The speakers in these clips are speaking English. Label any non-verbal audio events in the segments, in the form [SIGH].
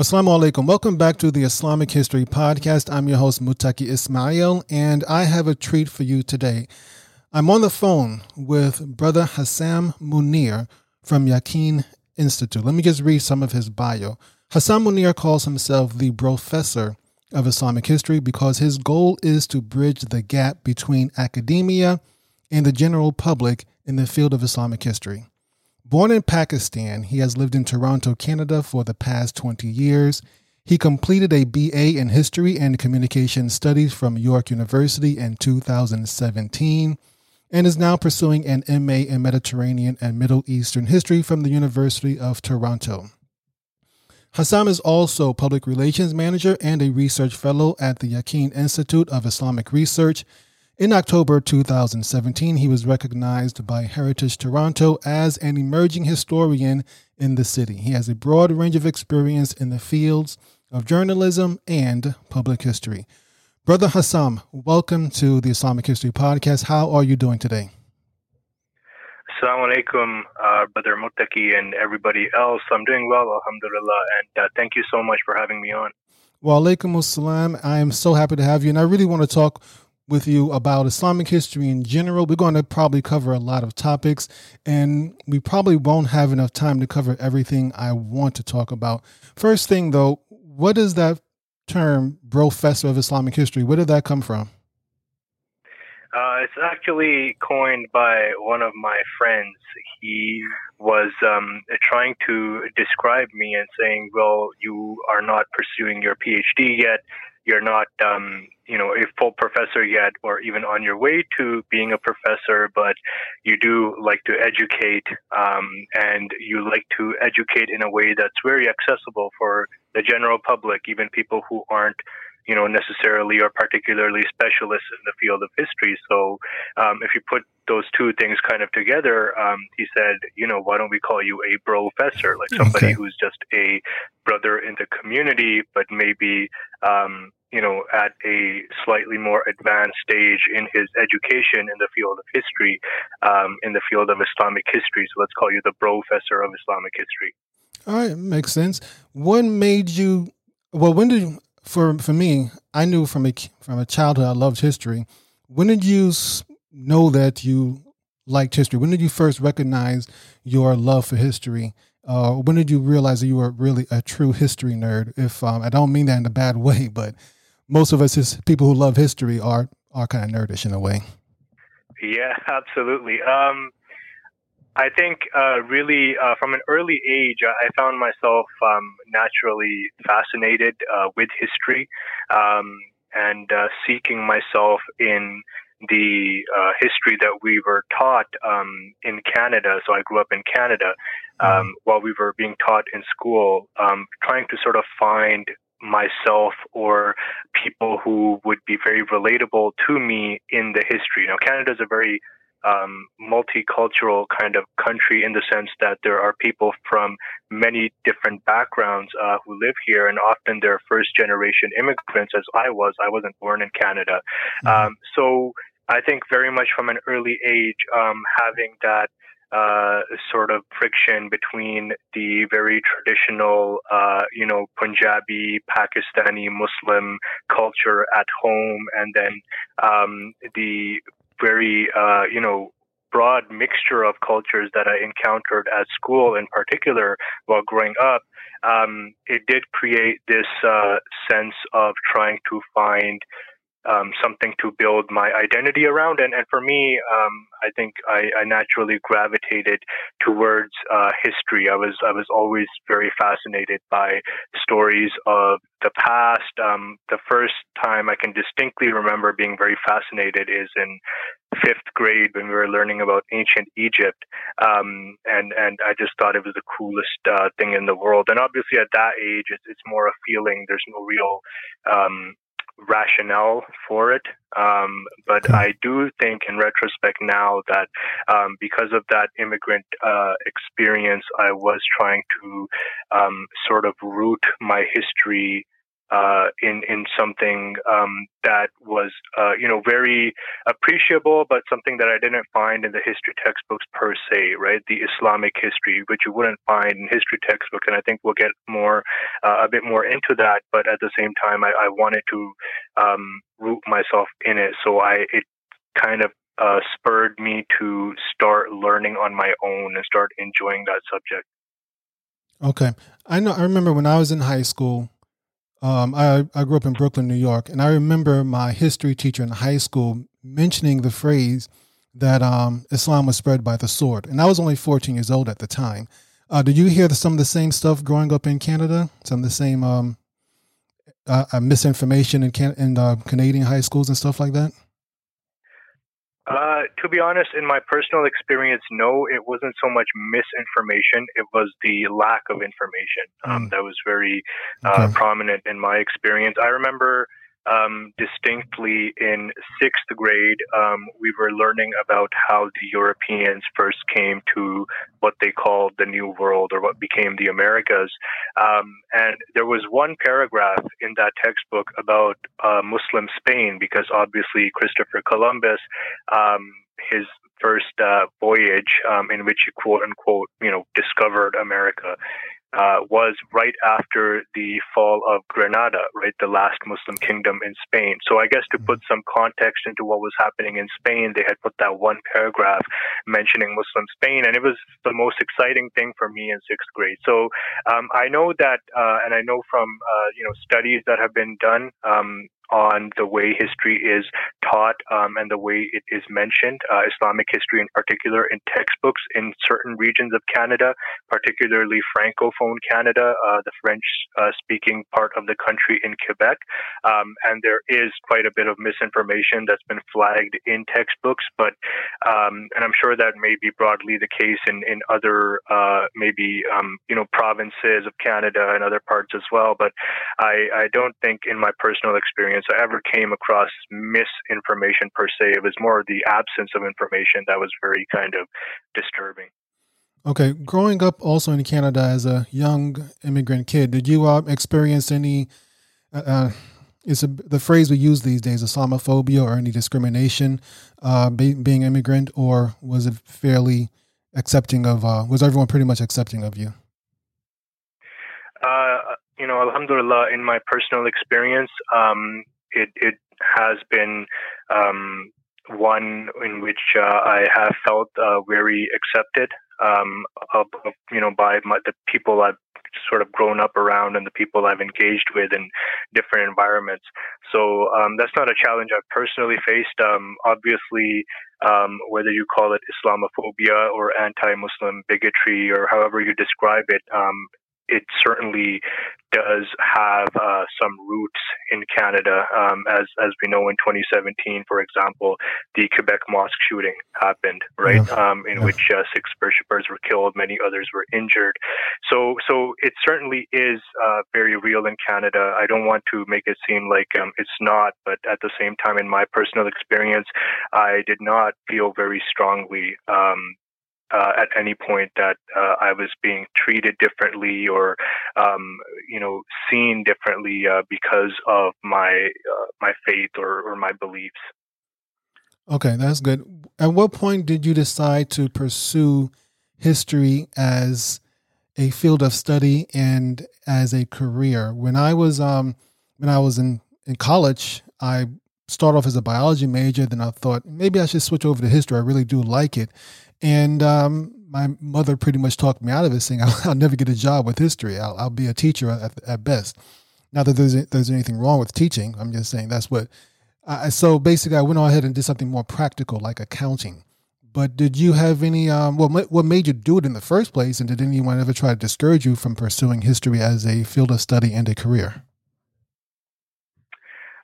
Assalamu alaikum. Welcome back to the Islamic History Podcast. I'm your host, Mutaki Ismail, and I have a treat for you today. I'm on the phone with Brother Hassam Munir from Yaqeen Institute. Let me just read some of his bio. Hassam Munir calls himself the brofessor of Islamic history because his goal is to bridge the gap between academia and the general public in the field of Islamic history. Born in Pakistan, he has lived in Toronto, Canada for the past 20 years. He completed a BA in History and Communication Studies from York University in 2017 and is now pursuing an MA in Mediterranean and Middle Eastern History from the University of Toronto. Hassam is also Public Relations Manager and a Research Fellow at the Yaqeen Institute of Islamic Research in October 2017, he was recognized by Heritage Toronto as an emerging historian in the city. He has a broad range of experience in the fields of journalism and public history. Brother Hassam, welcome to the Islamic History Podcast. How are you doing today? Assalamu alaikum, uh, Brother Mutaki, and everybody else. I'm doing well, alhamdulillah, and uh, thank you so much for having me on. Wa alaikum assalam. I am so happy to have you, and I really want to talk with you about Islamic history in general. We're going to probably cover a lot of topics, and we probably won't have enough time to cover everything I want to talk about. First thing, though, what is that term, brofessor of Islamic history? Where did that come from? Uh, it's actually coined by one of my friends. He was um, trying to describe me and saying, "Well, you are not pursuing your PhD yet you're not, um, you know, a full professor yet, or even on your way to being a professor, but you do like to educate, um, and you like to educate in a way that's very accessible for the general public, even people who aren't you know, necessarily or particularly specialists in the field of history. So, um, if you put those two things kind of together, um, he said, you know, why don't we call you a brofessor, like somebody okay. who's just a brother in the community, but maybe, um, you know, at a slightly more advanced stage in his education in the field of history, um, in the field of Islamic history. So let's call you the brofessor of Islamic history. All right, makes sense. What made you? Well, when did for for me? I knew from a from a childhood I loved history. When did you know that you liked history? When did you first recognize your love for history? Uh, when did you realize that you were really a true history nerd? If um, I don't mean that in a bad way, but most of us as people who love history are are kind of nerdish in a way. Yeah, [LAUGHS] absolutely. Um, I think uh, really uh, from an early age, I found myself um, naturally fascinated uh, with history um, and uh, seeking myself in the uh, history that we were taught um, in Canada. So I grew up in Canada um, mm-hmm. while we were being taught in school, um, trying to sort of find myself or people who would be very relatable to me in the history. Now, Canada is a very um, multicultural kind of country in the sense that there are people from many different backgrounds uh, who live here, and often they're first generation immigrants, as I was. I wasn't born in Canada. Mm-hmm. Um, so I think very much from an early age, um, having that uh, sort of friction between the very traditional, uh, you know, Punjabi, Pakistani Muslim culture at home, and then um, the very, uh, you know, broad mixture of cultures that I encountered at school, in particular, while growing up. Um, it did create this uh, sense of trying to find um, something to build my identity around. And, and for me, um, I think I, I, naturally gravitated towards uh, history. I was I was always very fascinated by stories of the past. Um, the first time I can distinctly remember being very fascinated is in fifth grade when we were learning about ancient Egypt, um, and and I just thought it was the coolest uh, thing in the world. And obviously, at that age, it's, it's more a feeling. There's no real um, rationale for it. Um, but I do think, in retrospect, now that um, because of that immigrant uh, experience, I was trying to um, sort of root my history uh, in in something um, that was uh, you know very appreciable, but something that I didn't find in the history textbooks per se, right? The Islamic history, which you wouldn't find in history textbooks, and I think we'll get more uh, a bit more into that. But at the same time, I, I wanted to um, root myself in it, so I it kind of uh, spurred me to start learning on my own and start enjoying that subject. Okay, I know. I remember when I was in high school. Um, I I grew up in Brooklyn, New York, and I remember my history teacher in high school mentioning the phrase that um, Islam was spread by the sword, and I was only 14 years old at the time. Uh, did you hear the, some of the same stuff growing up in Canada? Some of the same um, uh, uh misinformation in, Can- in uh, Canadian high schools and stuff like that? Uh, to be honest, in my personal experience, no, it wasn't so much misinformation. It was the lack of information um, mm. that was very uh, okay. prominent in my experience. I remember um, distinctly in sixth grade, um, we were learning about how the Europeans first came to what they called the New World or what became the Americas. Um, and there was one paragraph in that textbook about uh, Muslim Spain, because obviously Christopher Columbus, um, his first uh, voyage um, in which he quote unquote, you know, discovered America uh, was right after the fall of Granada, right, the last Muslim kingdom in Spain. So I guess to put mm-hmm. some context into what was happening in Spain, they had put that one paragraph mentioning Muslim Spain, and it was the most exciting thing for me in sixth grade. So um, I know that, uh, and I know from uh, you know studies that have been done um, on the way history is taught um, and the way it is mentioned, uh, Islamic history in particular, in textbooks in certain regions of Canada, particularly Francophone Canada, uh, the French uh, speaking part of the country in Quebec. Um, and there is quite a bit of misinformation that's been flagged in textbooks, but, um, and I'm sure that may be broadly the case in, in other, uh, maybe, um, you know, provinces of Canada and other parts as well. But I, I don't think in my personal experience, experience I ever came across misinformation per se. It was more the absence of information that was very kind of disturbing. Okay, growing up also in Canada as a young immigrant kid, did you uh, experience any? Uh, uh is a, the phrase we use these days Islamophobia or any discrimination uh, be, being immigrant, or was it fairly accepting of? Uh, was everyone pretty much accepting of you? Uh, you know, Alhamdulillah, in my personal experience, um, it it has been um, one in which uh, I have felt uh, very accepted um, of, of, you know by my, the people I've sort of grown up around and the people I've engaged with in different environments. So um, that's not a challenge I've personally faced. Um, obviously, um, whether you call it Islamophobia or anti-Muslim bigotry or however you describe it, um, it certainly does have uh, some roots in Canada. Um, as as we know, in 2017, for example, the Quebec mosque shooting happened, right? Um, in which uh, six worshippers were killed, many others were injured. So so it certainly is uh, very real in Canada. I don't want to make it seem like um, it's not, but at the same time, in my personal experience, I did not feel very strongly um, uh, at any point that uh, I was being treated differently or, um, you know, seen differently uh, because of my uh, my faith or, or my beliefs. Okay, that's good. At what point did you decide to pursue history as a field of study and as a career? When I was um, when I was in in college, I started off as a biology major. Then I thought maybe I should switch over to history. I really do like it. And um, my mother pretty much talked me out of it, saying I'll, [LAUGHS] I'll never get a job with history. I'll, I'll be a teacher at, at, best. Not that there's there's anything wrong with teaching. I'm just saying that's what. I, so basically, I went on ahead and did something more practical, like accounting. But did you have any? Um, what what made you do it in the first place? And did anyone ever try to discourage you from pursuing history as a field of study and a career?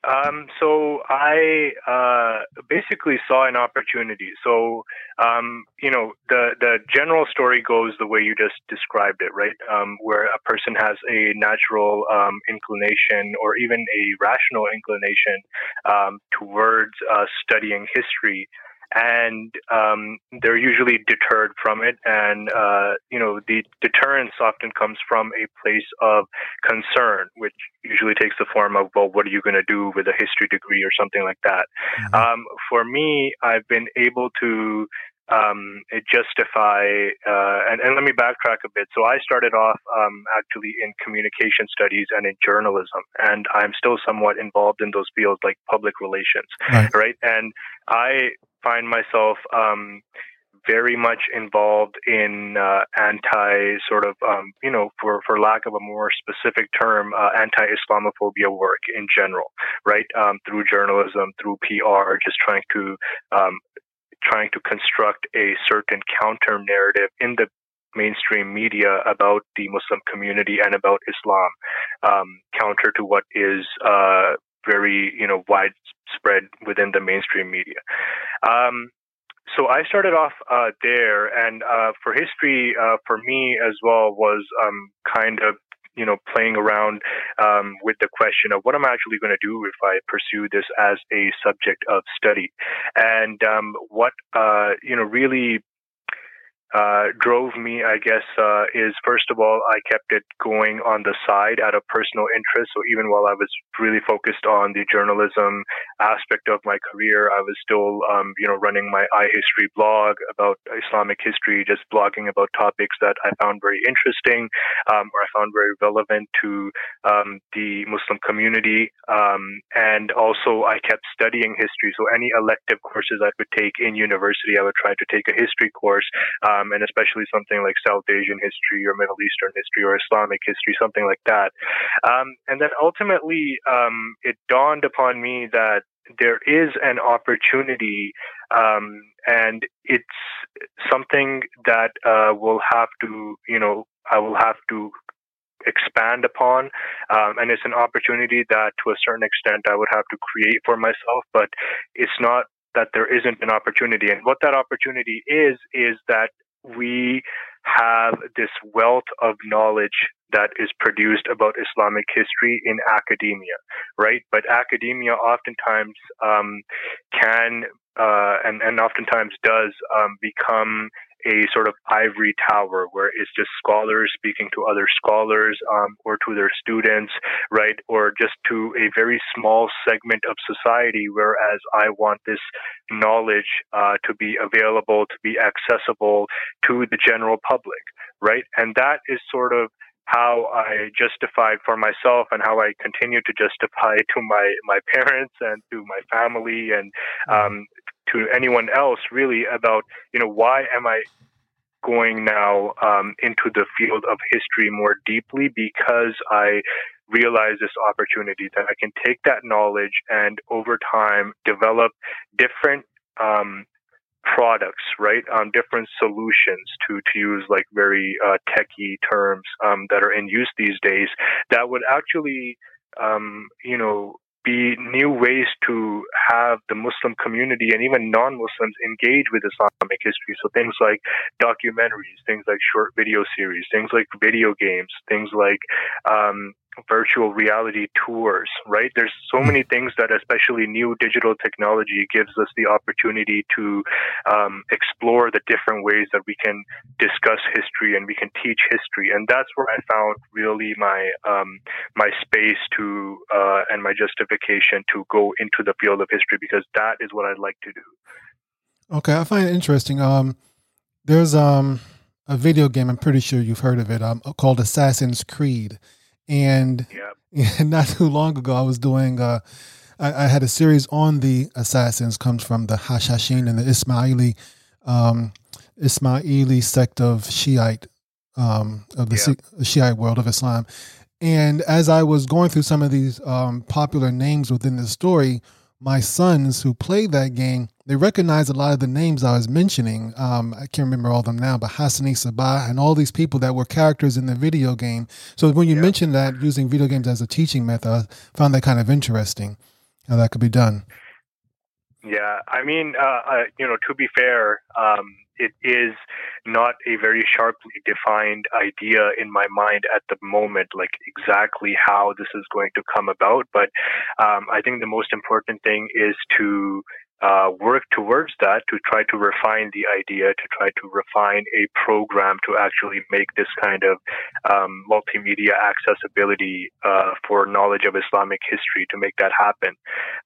Um, so I uh, basically saw an opportunity. So um, you know, the the general story goes the way you just described it, right? Um, where a person has a natural um, inclination or even a rational inclination um, towards uh, studying history. And um, they're usually deterred from it. And uh, you know, the deterrence often comes from a place of concern, which usually takes the form of, well, what are you going to do with a history degree or something like that. Mm-hmm. Um, for me, I've been able to um, it justify, uh, and, and, let me backtrack a bit. So I started off um, actually in communication studies and in journalism, and I'm still somewhat involved in those fields like public relations, right? right? And I find myself um, very much involved in uh, anti sort of um, you know for for lack of a more specific term uh, anti Islamophobia work in general right um, through journalism through PR just trying to um, trying to construct a certain counter narrative in the mainstream media about the Muslim community and about Islam, um, counter to what is uh, very you know widespread within the mainstream media. Um, so I started off uh, there, and uh, for history, uh, for me as well, was um, kind of you know playing around um, with the question of what am I'm actually going to do if I pursue this as a subject of study, and um, what uh, you know really uh, drove me, I guess, uh, is first of all, I kept it going on the side out of personal interest. So even while I was really focused on the journalism aspect of my career, I was still, um, you know, running my iHistory blog about Islamic history, just blogging about topics that I found very interesting um, or I found very relevant to um, the Muslim community. Um, and also, I kept studying history. So any elective courses I could take in university, I would try to take a history course. Um, um, and especially something like South Asian history or Middle Eastern history or Islamic history, something like that. Um, and then ultimately, um, it dawned upon me that there is an opportunity, um, and it's something that uh, will have to, you know, I will have to expand upon. Um, and it's an opportunity that, to a certain extent, I would have to create for myself. But it's not that there isn't an opportunity. And what that opportunity is, is that we have this wealth of knowledge that is produced about Islamic history in academia, right? But academia oftentimes um, can uh, and, and oftentimes does um, become a sort of ivory tower where it's just scholars speaking to other scholars um, or to their students, right? Or just to a very small segment of society, whereas I want this knowledge uh, to be available, to be accessible to the general public, right? And that is sort of how I justified for myself and how I continue to justify to my my parents and to my family and mm-hmm. um, to anyone else really about you know why am I going now um, into the field of history more deeply because I realize this opportunity that I can take that knowledge and over time develop different um, products, right? Um, different solutions to, to use like very uh, techie terms um, that are in use these days that would actually, um, you know, be new ways to have the Muslim community and even non-Muslims engage with Islamic history. So things like documentaries, things like short video series, things like video games, things like um, virtual reality tours, right? There's so many hmm. things that, especially new digital technology, gives us the opportunity to um, explore the different ways that we can discuss history and we can teach history. And that's where I found really my um, my space to uh, and my justification to go into the field of history because that is what I'd like to do. Okay, I find it interesting. Um, there's um, a video game. I'm pretty sure you've heard of it. Um, called Assassin's Creed and yep. [LAUGHS] not too long ago, I was doing, uh, I, I, had a series on the assassins, comes from the Hashashin and the Ismaili, um, Ismaili sect of Shiite, um, of the yep. Shiite world of Islam. And as I was going through some of these um, popular names within the story, my sons who played that game, they recognize a lot of the names I was mentioning. Um, I can't remember all of them now, but Hassani Sabah and all these people that were characters in the video game. So when you yeah. mentioned that using video games as a teaching method, I found that kind of interesting how that could be done. Yeah, I mean, uh, uh, you know, to be fair, um, it is not a very sharply defined idea in my mind at the moment, like exactly how this is going to come about. But um, I think the most important thing is to uh, work towards that to try to refine the idea, to try to refine a program to actually make this kind of um, multimedia accessibility uh, for knowledge of Islamic history to make that happen.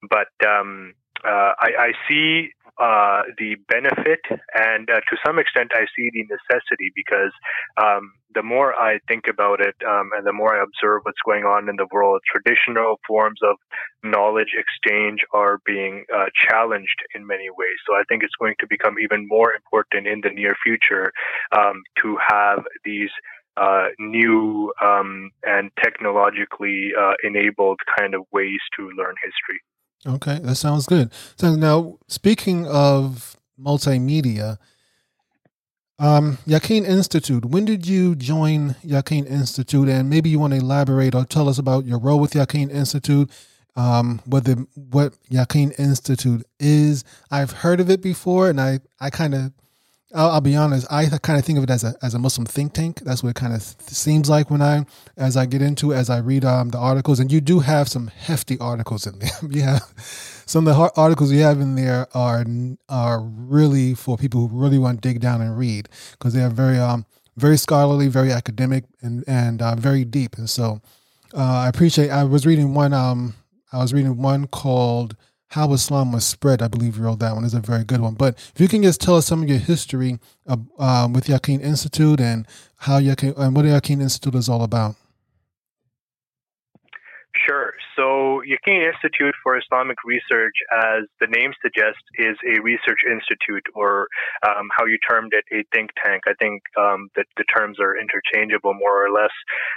But um, uh, I, I, see uh, the benefit, and uh, to some extent, I see the necessity because um, the more I think about it um, and the more I observe what's going on in the world, traditional forms of knowledge exchange are being uh, challenged in many ways. So I think it's going to become even more important in the near future um, to have these. Uh, new um, and technologically uh, enabled kind of ways to learn history. Okay, that sounds good. So now, speaking of multimedia, um, Yaqeen Institute. When did you join Yaqeen Institute, and maybe you want to elaborate or tell us about your role with Yaqeen Institute, um, what the what Yaqeen Institute is. I've heard of it before, and I I kind of I'll, I'll, be honest. I kind of think of it as a as a Muslim think tank. That's what it kind of th- seems like when I as I get into as I read um, the articles. And you do have some hefty articles in there. [LAUGHS] yeah, some of the articles you have in there are are really for people who really want to dig down and read because they are very um very scholarly, very academic, and and uh, very deep. And so uh, I appreciate. I was reading one. Um, I was reading one called how Islam was spread. I believe you wrote that one. is a very good one. But if you can just tell us some of your history of, um, with Yaqeen Institute and how Yaqeen and what Yaqeen Institute is all about. Sure. So, Yaqeen Institute for Islamic Research, as the name suggests, is a research institute, or um, how you termed it, a think tank. I think um, that the terms are interchangeable, more or less.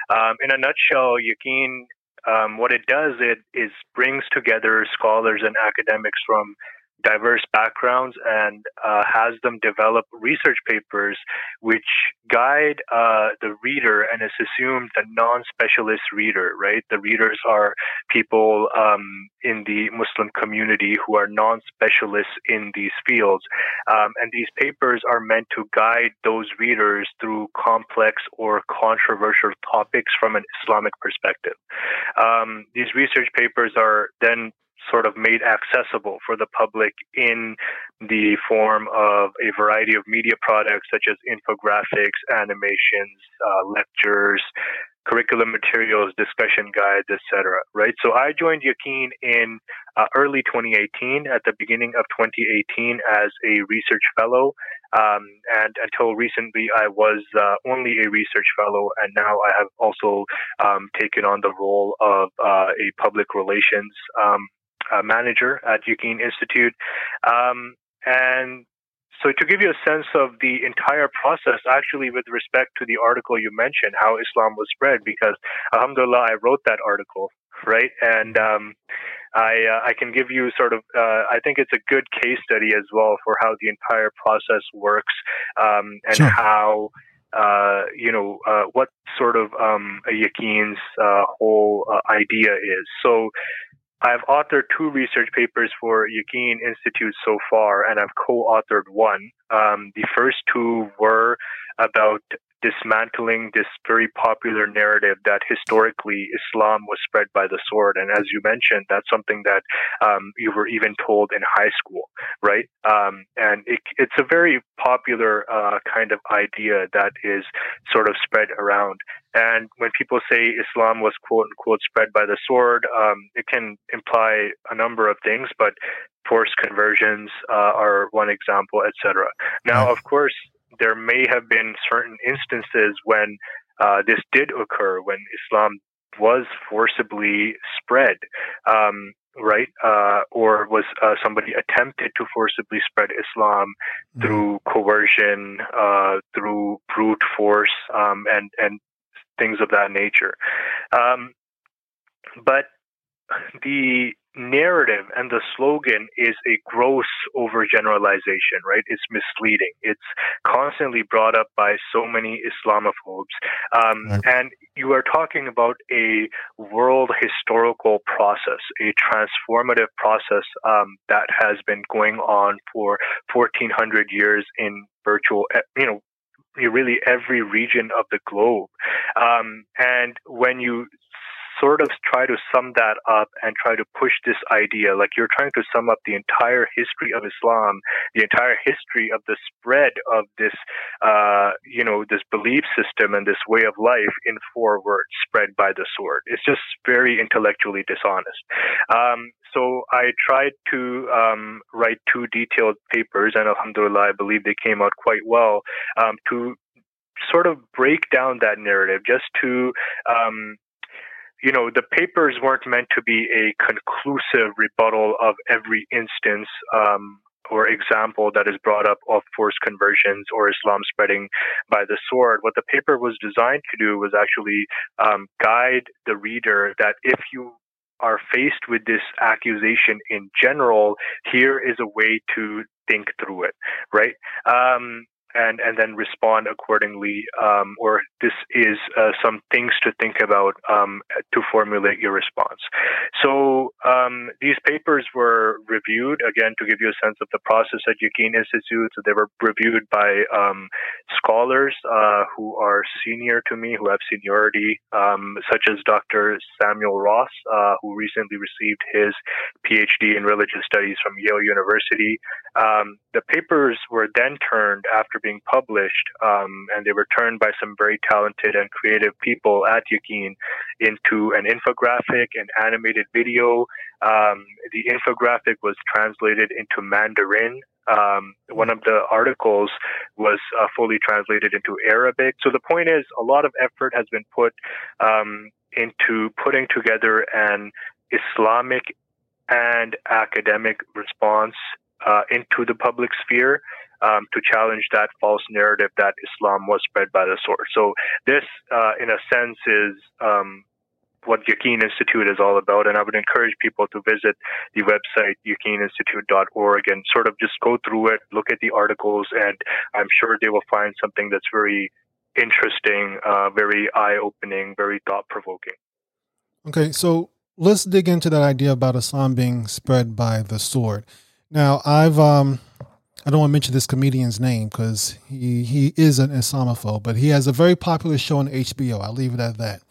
Um, in a nutshell, Yaqeen um, what it does it is brings together scholars and academics from diverse backgrounds and uh, has them develop research papers which guide uh, the reader and it's assumed the non-specialist reader right? The readers are people um, in the muslim community who are non-specialists in these fields. Um, and these papers are meant to guide those readers through complex or controversial topics from an islamic perspective. Um, these research papers are then sort of made accessible for the public in the form of a variety of media products such as infographics, animations, uh, lectures, curriculum materials, discussion guides, etc. Right. So I joined Yaqeen in uh, early 2018, at the beginning of 2018, as a research fellow. Um, and until recently, I was uh, only a research fellow, and now I have also um, taken on the role of uh, a public relations um, manager at Yaqeen Institute. Um, and so, to give you a sense of the entire process, actually, with respect to the article you mentioned, how Islam was spread, because Alhamdulillah, I wrote that article, right? And um, I, uh, I can give you sort of, uh, I think it's a good case study as well for how the entire process works um, and sure. how. Uh, you know, uh, what sort of um, a Yaqeen's uh, whole uh, idea is. So, I've authored two research papers for Yaqeen Institute so far, and I've co-authored one. Um, the first two were about dismantling this very popular narrative that historically Islam was spread by the sword. And as you mentioned, that's something that um, you were even told in high school, right? Um, and it, it's a very popular uh, kind of idea that is sort of spread around. And when people say Islam was quote unquote spread by the sword, um, it can imply a number of things, but forced conversions uh, are one example, etc. Now, of course, there may have been certain instances when uh, this did occur, when Islam was forcibly spread, um, right? Uh, or was uh, somebody attempted to forcibly spread Islam mm-hmm. through coercion, uh, through brute force, um, and and things of that nature. Um, but [LAUGHS] the narrative and the slogan is a gross overgeneralization, right? It's misleading. It's constantly brought up by so many Islamophobes. Um, right. And you are talking about a world historical process, a transformative process um, that has been going on for 1400 years in virtual, you know, really every region of the globe. Um, and when you sort of try to sum that up and try to push this idea. Like you're trying to sum up the entire history of Islam, the entire history of the spread of this, uh, you know, this belief system and this way of life in four words, spread by the sword. It's just very intellectually dishonest. Um, so I tried to um, write two detailed papers, and Alhamdulillah, I believe they came out quite well um, to sort of break down that narrative, just to um, you know, the papers weren't meant to be a conclusive rebuttal of every instance um, or example that is brought up of forced conversions or Islam spreading by the sword. What the paper was designed to do was actually um, guide the reader that if you are faced with this accusation in general, here is a way to think through it, right? Um, and and then respond accordingly. Um, or this is uh, some things to think about um, to formulate your response. So um, these papers were reviewed again to give you a sense of the process at Yaqeen Institute. So they were reviewed by um, scholars uh, who are senior to me, who have seniority, um, such as Dr. Samuel Ross, uh, who recently received his PhD in religious studies from Yale University. Um, the papers were then turned after being published, um, and they were turned by some very talented and creative people at Yaqeen into an infographic, an animated video. Um, the infographic was translated into Mandarin. Um, one of the articles was uh, fully translated into Arabic. So the point is, a lot of effort has been put um, into putting together an Islamic and academic response uh, into the public sphere um, to challenge that false narrative that Islam was spread by the sword. So this, uh, in a sense, is um, what Yaqeen Institute is all about. And I would encourage people to visit the website, yaqeeninstitute.org, and sort of just go through it, look at the articles, and I'm sure they will find something that's very interesting, uh, very eye opening, very thought provoking. Okay, so let's dig into that idea about Islam being spread by the sword. Now, I've um, I don't want to mention this comedian's name because he he is an Islamophobe, but he has a very popular show on HBO. I'll leave it at that.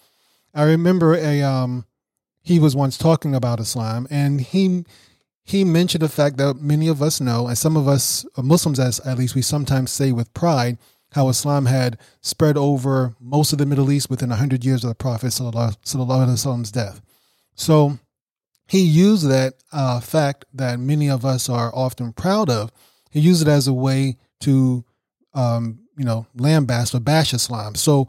I remember a um, he was once talking about Islam, and he he mentioned the fact that many of us know, and some of us Muslims, as at least we sometimes say with pride, how Islam had spread over most of the Middle East within hundred years of the Prophet Sallallahu death. So he used that uh, fact that many of us are often proud of. He used it as a way to, um, you know, lambast or bash Islam. So,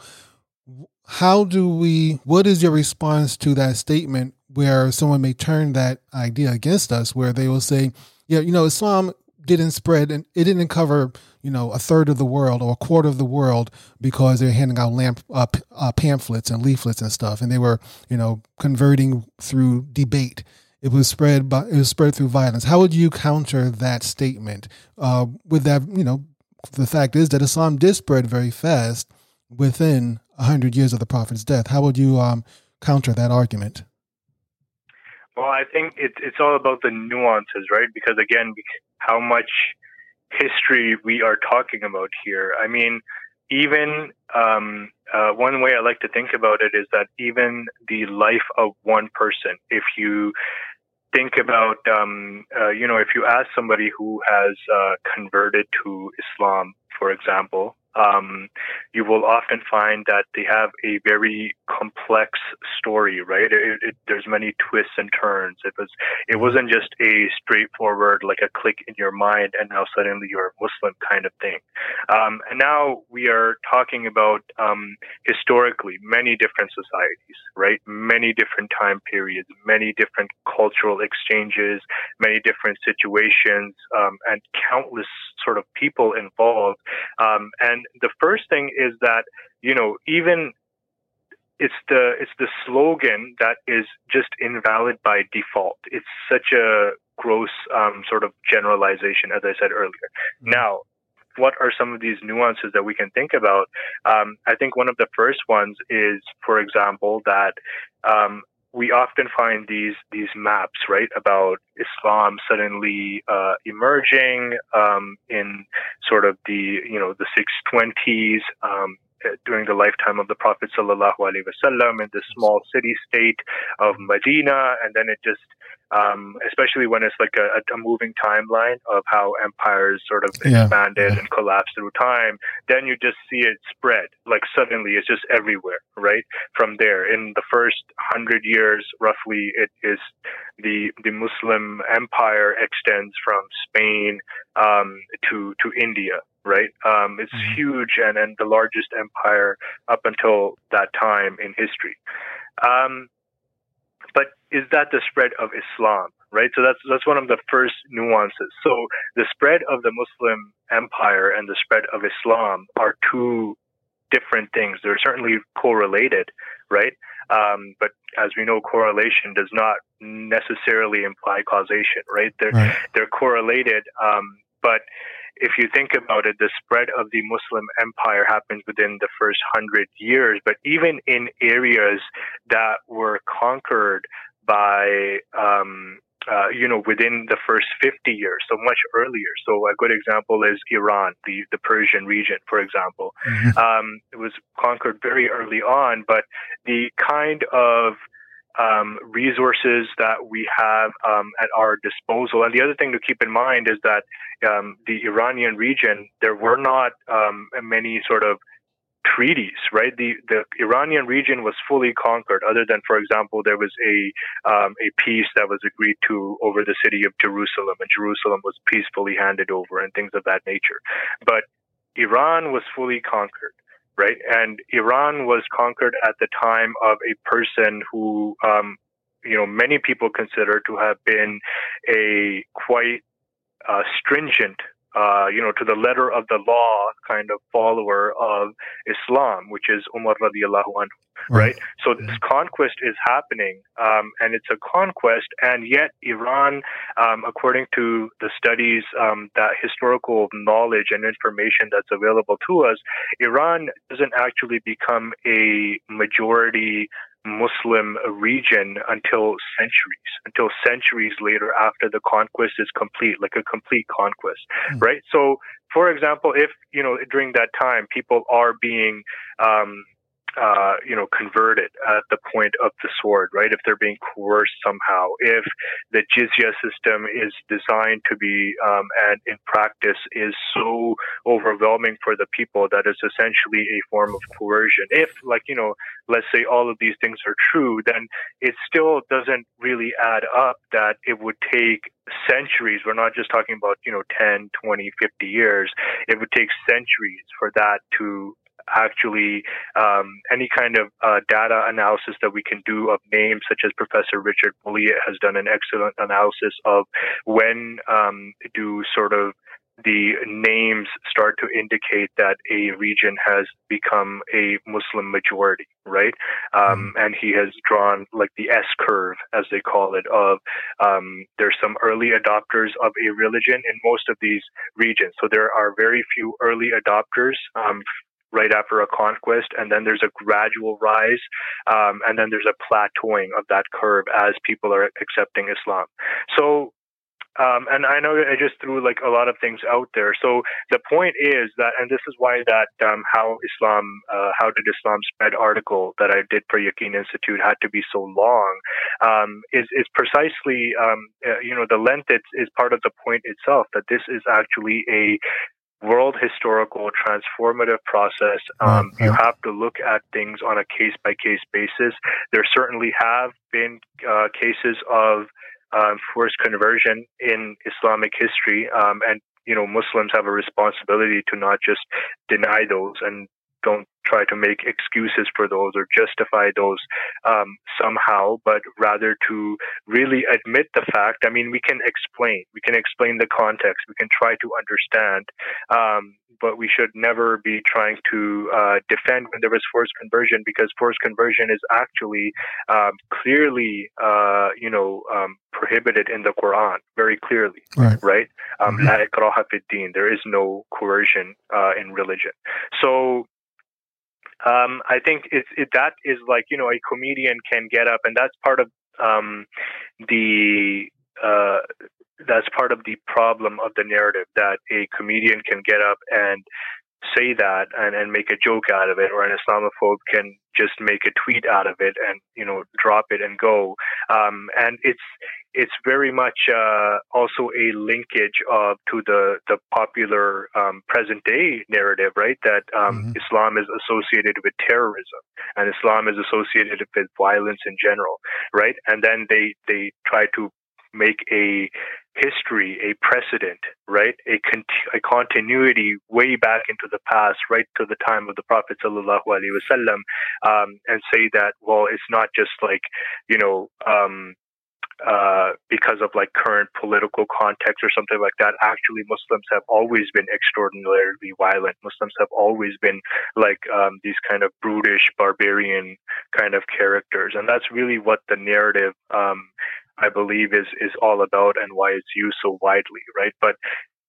how do we? What is your response to that statement where someone may turn that idea against us, where they will say, "Yeah, you know, Islam didn't spread and it didn't cover you know a third of the world or a quarter of the world because they're handing out lamp uh, uh, pamphlets and leaflets and stuff and they were you know converting through debate it was spread by it was spread through violence how would you counter that statement uh, with that you know the fact is that islam did spread very fast within 100 years of the prophet's death how would you um, counter that argument well, I think it's it's all about the nuances, right? Because again, how much history we are talking about here. I mean, even um, uh, one way I like to think about it is that even the life of one person, if you think about, um, uh, you know, if you ask somebody who has uh, converted to Islam, for example, um, you will often find that they have a very complex story, right? It, it, there's many twists and turns. It was, it wasn't just a straightforward, like a click in your mind, and now suddenly you're a Muslim kind of thing. Um, and now we are talking about um, historically many different societies, right? Many different time periods, many different cultural exchanges, many different situations, um, and countless sort of people involved. Um, and the first thing is that you know even it's the it's the slogan that is just invalid by default. It's such a gross um, sort of generalization, as I said earlier. Mm-hmm. Now, what are some of these nuances that we can think about? Um, I think one of the first ones is, for example, that um, we often find these these maps, right, about Islam suddenly uh, emerging um, in sort of the you know the 620s, um, during the lifetime of the Prophet sallallahu alaihi wasallam in this small city state of Medina, and then it just um, especially when it's like a, a, moving timeline of how empires sort of expanded yeah. and collapsed through time, then you just see it spread. Like suddenly it's just everywhere, right? From there, in the first hundred years, roughly, it is the the Muslim empire extends from Spain um, to to India, right? Um, it's mm-hmm. huge and, and the largest empire up until that time in history. Um, but is that the spread of Islam, right? So that's that's one of the first nuances. So the spread of the Muslim empire and the spread of Islam are two different things. They're certainly correlated, right? Um, but as we know, correlation does not necessarily imply causation, right? They're right. they're correlated, um, but if you think about it, the spread of the Muslim empire happens within the first hundred years. But even in areas that were conquered by um, uh, you know, within the first 50 years, so much earlier. So a good example is Iran, the, the Persian region, for example. Mm-hmm. Um, it was conquered very early on, but the kind of um, resources that we have um, at our disposal. And the other thing to keep in mind is that um, the Iranian region, there were not um, many sort of treaties, right? The the Iranian region was fully conquered, other than, for example, there was a um, a peace that was agreed to over the city of Jerusalem, and Jerusalem was peacefully handed over, and things of that nature. But Iran was fully conquered right? And Iran was conquered at the time of a person who, um, you know, many people consider to have been a quite uh, stringent uh, you know, to the letter of the law kind of follower of Islam, which is Umar radiallahu anhu, right? right? So this conquest is happening, um, and it's a conquest, and yet Iran, um, according to the studies, um, that historical knowledge and information that's available to us, Iran doesn't actually become a majority Muslim region until centuries, until centuries later after the conquest is complete, like a complete conquest, mm. right? So, for example, if, you know, during that time people are being, um, uh, you know, converted at the point of the sword, right? If they're being coerced somehow, if the jizya system is designed to be, um, and in practice is so overwhelming for the people that it's essentially a form of coercion. If, like, you know, let's say all of these things are true, then it still doesn't really add up that it would take centuries. We're not just talking about, you know, 10, 20, 50 years. It would take centuries for that to actually um, any kind of uh, data analysis that we can do of names, such as Professor Richard Bulliet has done an excellent analysis of when um, do sort of the names start to indicate that a region has become a Muslim majority, right? Um, mm-hmm. and he has drawn like the S curve, as they call it, of um, there's some early adopters of a religion in most of these regions. So there are very few early adopters um, right after a conquest, and then there's a gradual rise, um, and then there's a plateauing of that curve as people are accepting Islam. So um, and I know I just threw like a lot of things out there. So the point is that, and this is why that um, how Islam, uh, how did Islam spread article that I did for Yaqeen Institute had to be so long, um, is is precisely um, uh, you know the length is, is part of the point itself that this is actually a world historical transformative process. Um, You have to look at things on a case by case basis. There certainly have been uh, cases of um, forced conversion in Islamic history, um, and you know Muslims have a responsibility to not just deny those and don't try to make excuses for those or justify those um, somehow, but rather to really admit the fact. I mean, we can explain, we can explain the context, we can try to understand, um, but we should never be trying to uh, defend when there was forced conversion because forced conversion is actually um, clearly, uh, you know, um, prohibited in the Quran very clearly, right? right? Um, mm-hmm. There is no coercion uh, in religion. So um, I think it, it, that is like you know a comedian can get up, and that's part of um, the uh, that's part of the problem of the narrative that a comedian can get up and say that and, and make a joke out of it, or an Islamophobe can just make a tweet out of it and you know drop it and go. Um, and it's it's very much uh, also a linkage of to the the popular um, present day narrative, right? That um, mm-hmm. Islam is associated with terrorism and Islam is associated with violence in general, right? And then they they try to make a history, a precedent, right? A, a continuity way back into the past, right to the time of the Prophet sallallahu alaihi wasallam, um, and say that well, it's not just like you know. Um, uh, because of like current political context or something like that. Actually, Muslims have always been extraordinarily violent. Muslims have always been like um, these kind of brutish, barbarian kind of characters, and that's really what the narrative um, I believe is is all about and why it's used so widely, right? But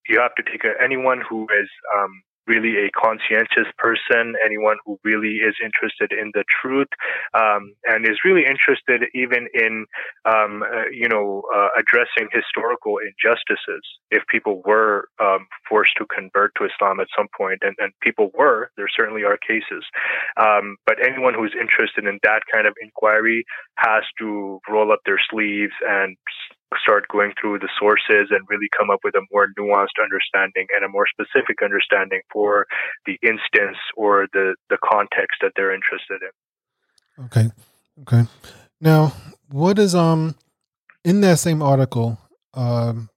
you have to take a, anyone who is um, really a conscientious person, anyone who really is interested in the truth, um, and is really interested even in, um, uh, you know, uh, addressing historical injustices. If people were um, forced to convert to Islam at some point, and, and people were, there certainly are cases. Um, but anyone who's interested in that kind of inquiry has to roll up their sleeves and start going through the sources and really come up with a more nuanced understanding and a more specific understanding for the instance or the, the context that they're interested in. Okay. Okay. Now, what is um in that same article, um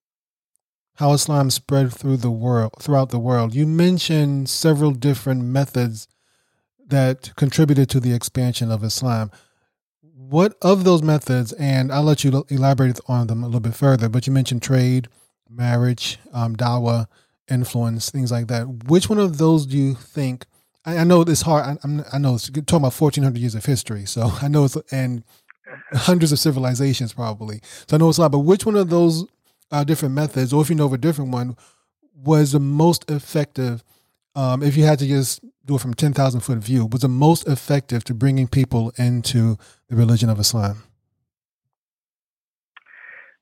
how Islam spread through the world throughout the world, you mentioned several different methods that contributed to the expansion of Islam what of those methods, and I'll let you elaborate on them a little bit further, but you mentioned trade, marriage, um, dawa, influence, things like that. Which one of those do you think? I, I know it's hard. I, I'm, I know it's talking about 1400 years of history, so [LAUGHS] I know it's and [LAUGHS] hundreds of civilizations probably. So I know it's a lot, but which one of those uh, different methods, or if you know of a different one, was the most effective? Um, if you had to just do it from 10,000 foot view, was the most effective to bringing people into the religion of Islam?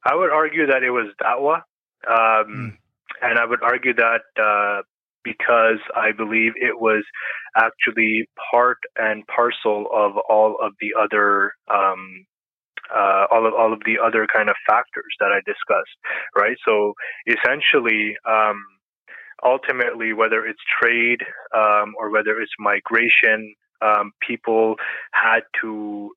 I would argue that it was da'wah. Um, mm. And I would argue that uh, because I believe it was actually part and parcel of all of the other um, uh, all of all of the other kind of factors that I discussed, right? So essentially, um, ultimately, whether it's trade um, or whether it's migration, um, people had to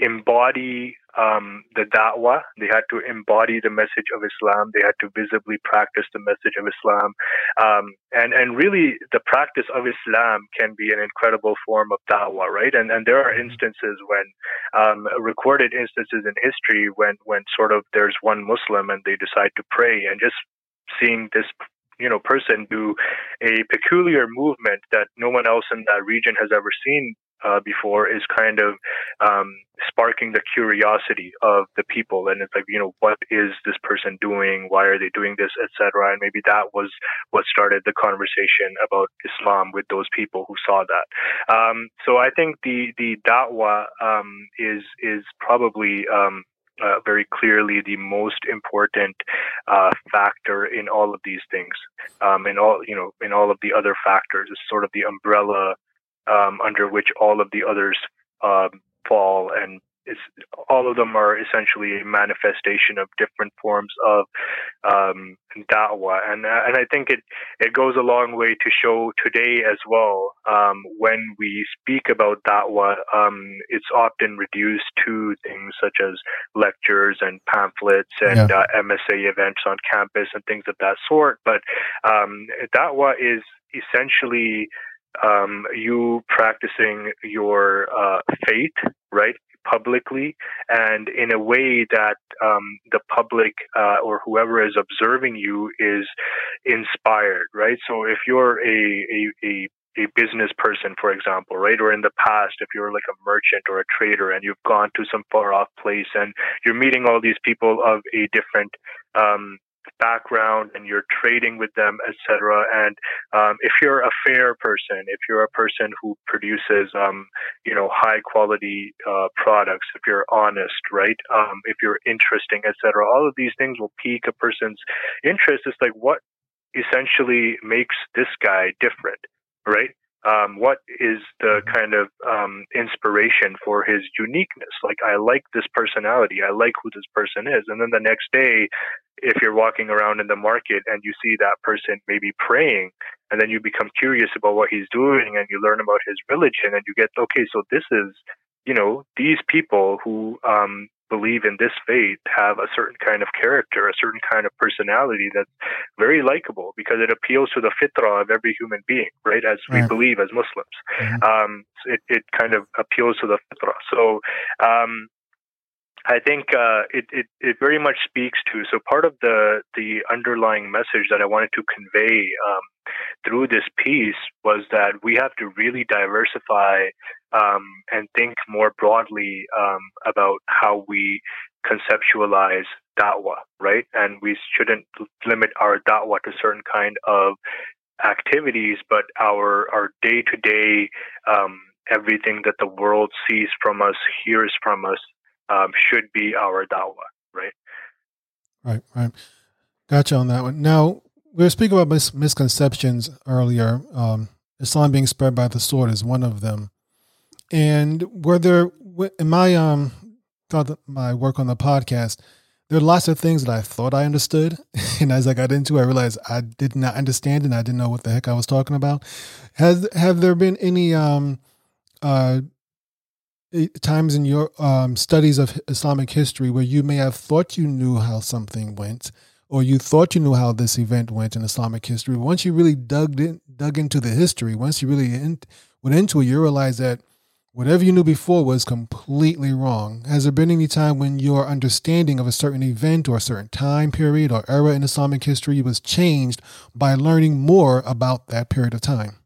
embody um, the da'wah. They had to embody the message of Islam. They had to visibly practice the message of Islam. Um, and, and really, the practice of Islam can be an incredible form of da'wah, right? And, and there are mm-hmm. instances when, um, recorded instances in history when, when sort of there's one Muslim and they decide to pray and just seeing this you know person do a peculiar movement that no one else in that region has ever seen uh, before is kind of um, sparking the curiosity of the people. And it's like you know what is this person doing? Why are they doing this etc and maybe that was what started the conversation about islam with those people who saw that. Um, so i think the the da'wah um, is is probably um, uh, very clearly the most important uh, factor in all of these things. Um, in all, you know, in all of the other factors, is sort of the umbrella um, under which all of the others um, fall and all of them are essentially a manifestation of different forms of um, da'wah, and uh, and I think it it goes a long way to show today as well. Um, when we speak about da'wah, um, it's often reduced to things such as lectures and pamphlets and yeah. uh, MSA events on campus and things of that sort. But um, da'wah is essentially um, you practicing your uh, faith, right? publicly and in a way that um, the public uh, or whoever is observing you is inspired, right? So if you're a, a, a a business person, for example, right? Or in the past, if you're like a merchant or a trader and you've gone to some far off place and you're meeting all these people of a different um, background and you're trading with them, etc. And um, if you're a fair person, if you're a person who produces, um, you know, high quality uh, products, if you're honest, right? Um, if you're interesting, etc. All of these things will pique a person's interest. It's like what essentially makes this guy different, right? Um, what is the mm-hmm. kind of um, inspiration for his uniqueness? Like, I like this personality. I like who this person is. And then the next day, if you're walking around in the market and you see that person maybe praying, and then you become curious about what he's doing and you learn about his religion and you get, okay, so this is, you know, these people who um, believe in this faith have a certain kind of character, a certain kind of personality that's very likable because it appeals to the fitrah of every human being, right? As we believe as Muslims, mm-hmm. um, it it kind of appeals to the fitrah. So. Um, I think uh, it, it, it very much speaks to so part of the the underlying message that I wanted to convey um, through this piece was that we have to really diversify um, and think more broadly um, about how we conceptualize da'wah, right? And we shouldn't limit our da'wah to certain kind of activities, but our our day to day everything that the world sees from us, hears from us, um, should be our da'wah, right? Right, right. Gotcha on that one. Now, we were speaking about mis- misconceptions earlier. Um, Islam being spread by the sword is one of them. And were there in my um thought my work on the podcast, there are lots of things that I thought I understood, [LAUGHS] and as I got into, it, I realized I did not understand, and I didn't know what the heck I was talking about. Has have there been any um uh times in your um, studies of Islamic history where you may have thought you knew how something went, or you thought you knew how this event went in Islamic history. Once you really dug in, dug into the history, once you really in, went into it, you realize that Whatever you knew before was completely wrong. Has there been any time when your understanding of a certain event or a certain time period or era in Islamic history was changed by learning more about that period of time?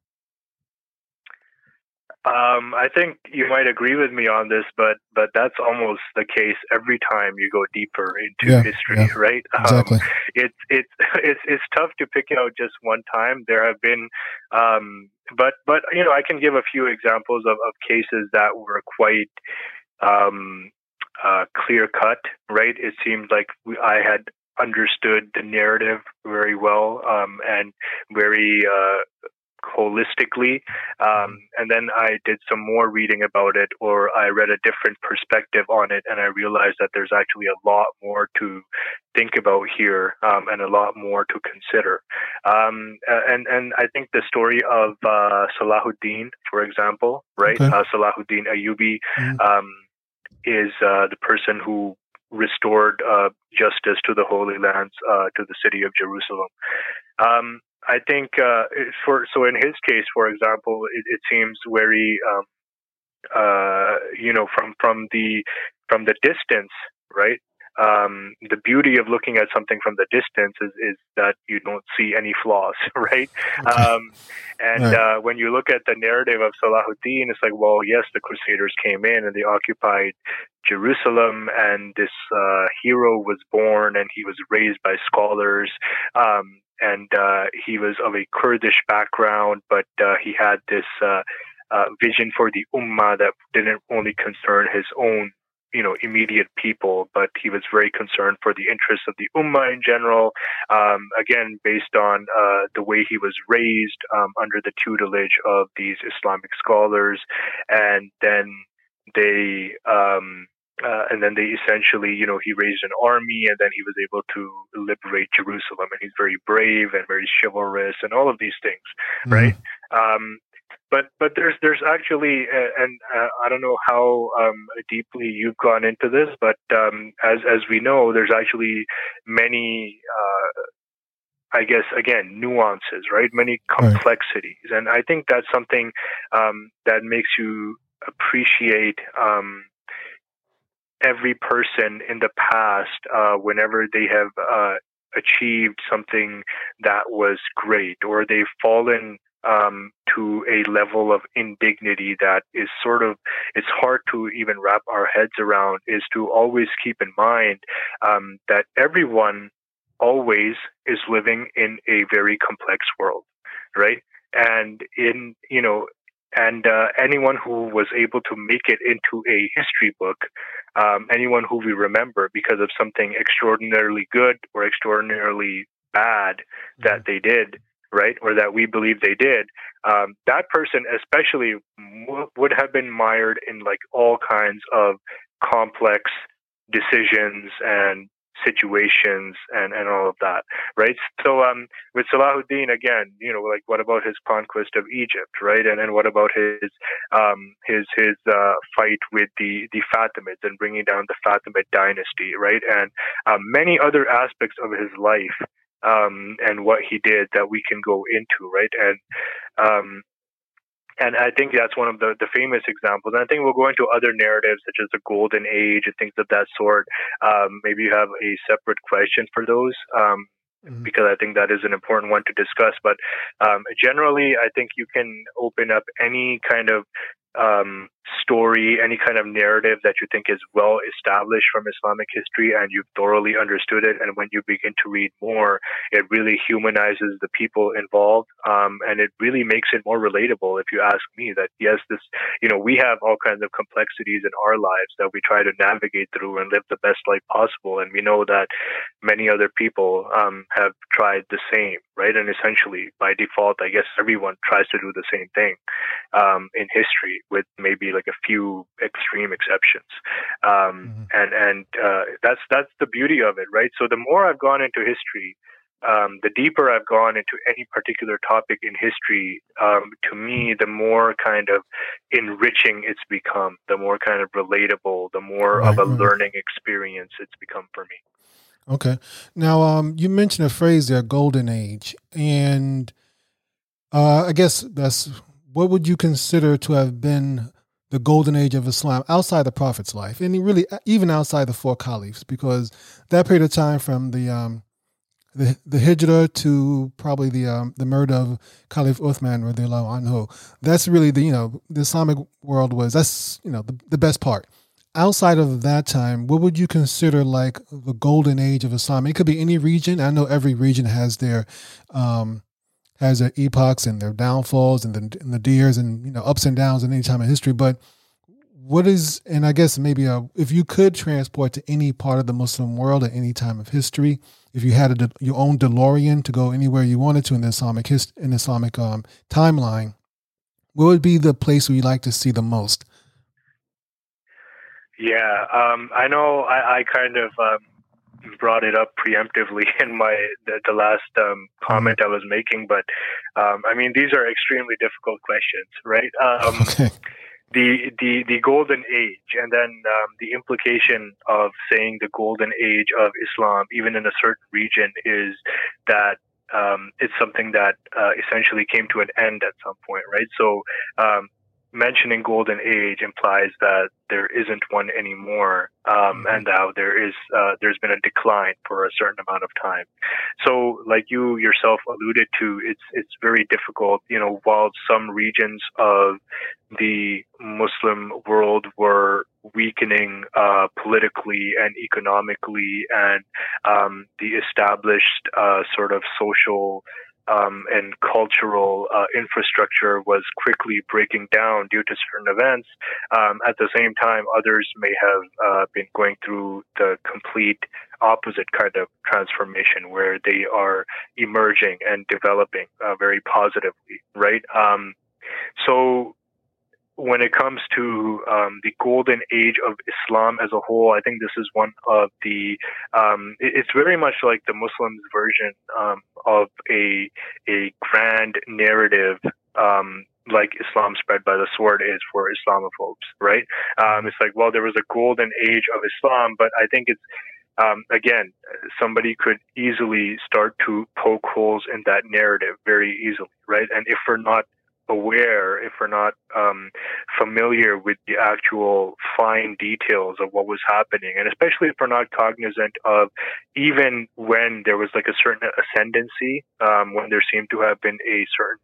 Um, I think you might agree with me on this, but but that's almost the case every time you go deeper into yeah, history, yeah, right? Exactly. Um, it's it's [LAUGHS] it's it's tough to pick out just one time. There have been, um, but but you know, I can give a few examples of, of cases that were quite um, uh, clear cut, right? It seemed like we, I had understood the narrative very well um, and very uh, holistically. Um, and then I did some more reading about it, or I read a different perspective on it, and I realized that there's actually a lot more to think about here, um, and a lot more to consider. Um, and and I think the story of uh, Salahuddin, for example, right? Okay. Uh, Salahuddin Ayyubi mm-hmm. is uh, the person who restored uh, justice to the Holy Lands, uh, to the city of Jerusalem. Um, I think uh, for so in his case, for example, it, it seems very um, uh, you know from from the from the distance, right? Um, the beauty of looking at something from the distance is, is that you don't see any flaws, [LAUGHS] right? Um, and right. Uh, when you look at the narrative of Salahuddin, it's like, well, yes, the Crusaders came in and they occupied Jerusalem, and this uh, hero was born and he was raised by scholars. Um, and uh, he was of a Kurdish background, but uh, he had this uh, uh, vision for the ummah that didn't only concern his own, you know, immediate people, but he was very concerned for the interests of the ummah in general. Um, again, based on uh, the way he was raised um, under the tutelage of these Islamic scholars, and then they. Um, uh, and then they essentially, you know, he raised an army and then he was able to liberate Jerusalem. And he's very brave and very chivalrous and all of these things, mm-hmm. right? Um, but but there's there's actually uh, and uh, I don't know how um, deeply you've gone into this, but um, as as we know, there's actually many. Uh, I guess again nuances, right? Many complexities, right. and I think that's something um, that makes you appreciate um, every person in the past, uh, whenever they have uh, achieved something that was great, or they've fallen um, to a level of indignity that is sort of it's hard to even wrap our heads around. Is to always keep in mind um, that everyone always is living in a very complex world, right? And in you know and uh, anyone who was able to make it into a history book, um, anyone who we remember because of something extraordinarily good or extraordinarily bad that mm-hmm. they did, right, or that we believe they did, um, that person especially w- would have been mired in like all kinds of complex decisions and situations and, and all of that, right? So um, with Salahuddin again, you know, like what about his conquest of Egypt, right? And then what about his um, his his uh, fight with the the Fatimids and bringing down the Fatimid dynasty, right? And um, many other aspects of his life um, and what he did that we can go into, right? And um, and I think that's one of the, the famous examples. And I think we'll go into other narratives such as the Golden Age and things of that sort. Um, maybe you have a separate question for those. Um, mm-hmm. Because I think that is an important one to discuss. But um, generally, I think you can open up any kind of um, story, any kind of narrative that you think is well established from Islamic history and you've thoroughly understood it. And when you begin to read more, it really humanizes the people involved. Um, and it really makes it more relatable if you ask me that, yes, this, you know, we have all kinds of complexities in our lives that we try to navigate through and live the best life possible. And we know that many other people um, have tried the same, right? And essentially, by default, I guess everyone tries to do the same thing um, in history with maybe like a few extreme exceptions. Um, mm-hmm. And and uh, that's that's the beauty of it, right? So the more I've gone into history, um, the deeper I've gone into any particular topic in history, um, to me, the more kind of enriching it's become, the more kind of relatable, the more right. of a learning experience it's become for me. Okay. Now, um, you mentioned a phrase there, golden age. And uh, I guess that's what would you consider to have been the golden age of Islam outside the Prophet's life, and really even outside the four caliphs, because that period of time from the um, the the hijrah to probably the um, the murder of Caliph Uthman radiallahu anhu, that's really the you know the Islamic world was that's you know the, the best part. Outside of that time, what would you consider like the golden age of Islam? It could be any region. I know every region has their um, has their epochs and their downfalls and the, and the deers and you know ups and downs in any time in history. But what is and I guess maybe a, uh, if you could transport to any part of the Muslim world at any time of history, if you had a, your own DeLorean to go anywhere you wanted to in the Islamic hist, in Islamic um, timeline, what would be the place where you like to see the most? Yeah, um, I know. I, I kind of um, brought it up preemptively [LAUGHS] in my the, the last um, comment I was making, but um, I mean these are extremely difficult questions, right? Um, [LAUGHS] okay. The, the the golden age, and then um, the implication of saying the golden age of Islam, even in a certain region, is that um, it's something that uh, essentially came to an end at some point, right? So um, mentioning golden age implies that there isn't one anymore, um, mm-hmm. and now there is uh, there's been a decline for a certain amount of time. So, like you yourself alluded to, it's it's very difficult. You know, while some regions of the Muslim world were weakening uh, politically and economically, and um, the established uh, sort of social um, and cultural uh, infrastructure was quickly breaking down due to certain events. Um, at the same time, others may have uh, been going through the complete opposite kind of transformation where they are emerging and developing uh, very positively, right? Um, so when it comes to um, the golden age of Islam as a whole, I think this is one of the. Um, it's very much like the Muslims' version um, of a a grand narrative. Um, like Islam spread by the sword is for Islamophobes, right? Um, it's like, well, there was a golden age of Islam, but I think it's um, again, somebody could easily start to poke holes in that narrative very easily, right? And if we're not aware, if we're not um, familiar with the actual fine details of what was happening, and especially if we're not cognizant of even when there was like a certain ascendancy, um, when there seemed to have been a certain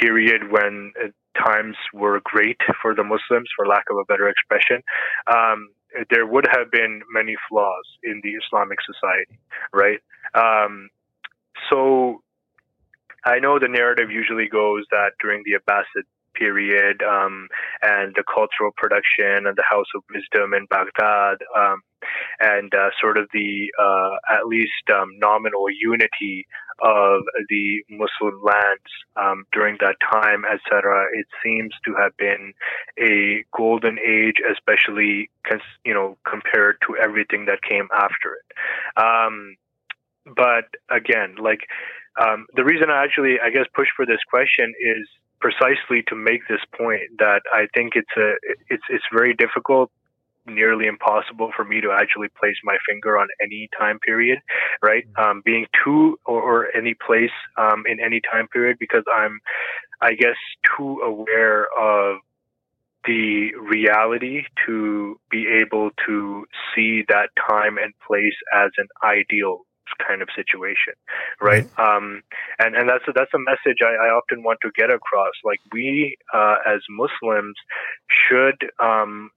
period when uh, times were great for the Muslims, for lack of a better expression. Um, there would have been many flaws in the Islamic society, right? Um, so I know the narrative usually goes that during the Abbasid period um, and the cultural production and the House of Wisdom in Baghdad, um, and uh, sort of the uh, at least um, nominal unity of the Muslim lands um, during that time, etc. It seems to have been a golden age, especially you know compared to everything that came after it. Um, but again, like um, the reason I actually, I guess, push for this question is precisely to make this point that I think it's a it's it's very difficult nearly impossible for me to actually place my finger on any time period, right? Mm-hmm. Um, being too or, or any place um, in any time period because I'm, I guess, too aware of the reality to be able to see that time and place as an ideal kind of situation, right? Mm-hmm. Um, and and that's a, that's a message I, I, often want to get across. Like we uh, as Muslims should um,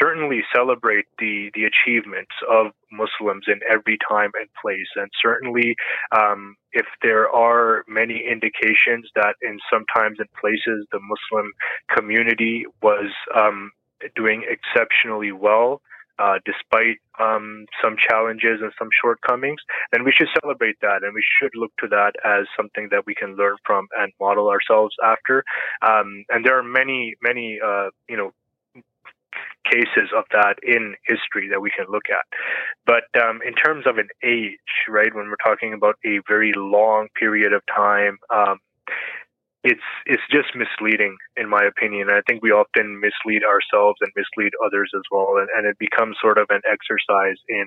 certainly celebrate the the achievements of Muslims in every time and place, and certainly um, if there are many indications that in sometimes in places the Muslim community was um, doing exceptionally well uh, despite um, some challenges and some shortcomings, then we should celebrate that and we should look to that as something that we can learn from and model ourselves after. Um, and there are many, many, uh, you know, cases of that in history that we can look at. But um, in terms of an age, right, when we're talking about a very long period of time, um, it's it's just misleading in my opinion. I think we often mislead ourselves and mislead others as well, and, and it becomes sort of an exercise in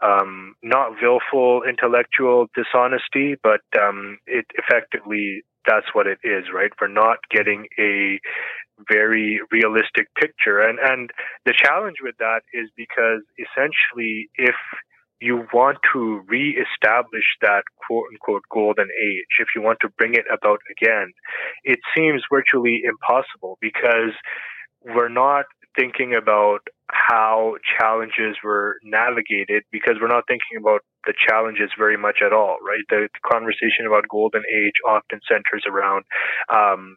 um, not willful intellectual dishonesty, but um, it effectively that's what it is, right? For not getting a very realistic picture, and and the challenge with that is because essentially, if you want to reestablish that quote unquote golden age, if you want to bring it about again, it seems virtually impossible because we're not thinking about how challenges were navigated because we're not thinking about the challenges very much at all, right? The, the conversation about golden age often centers around um,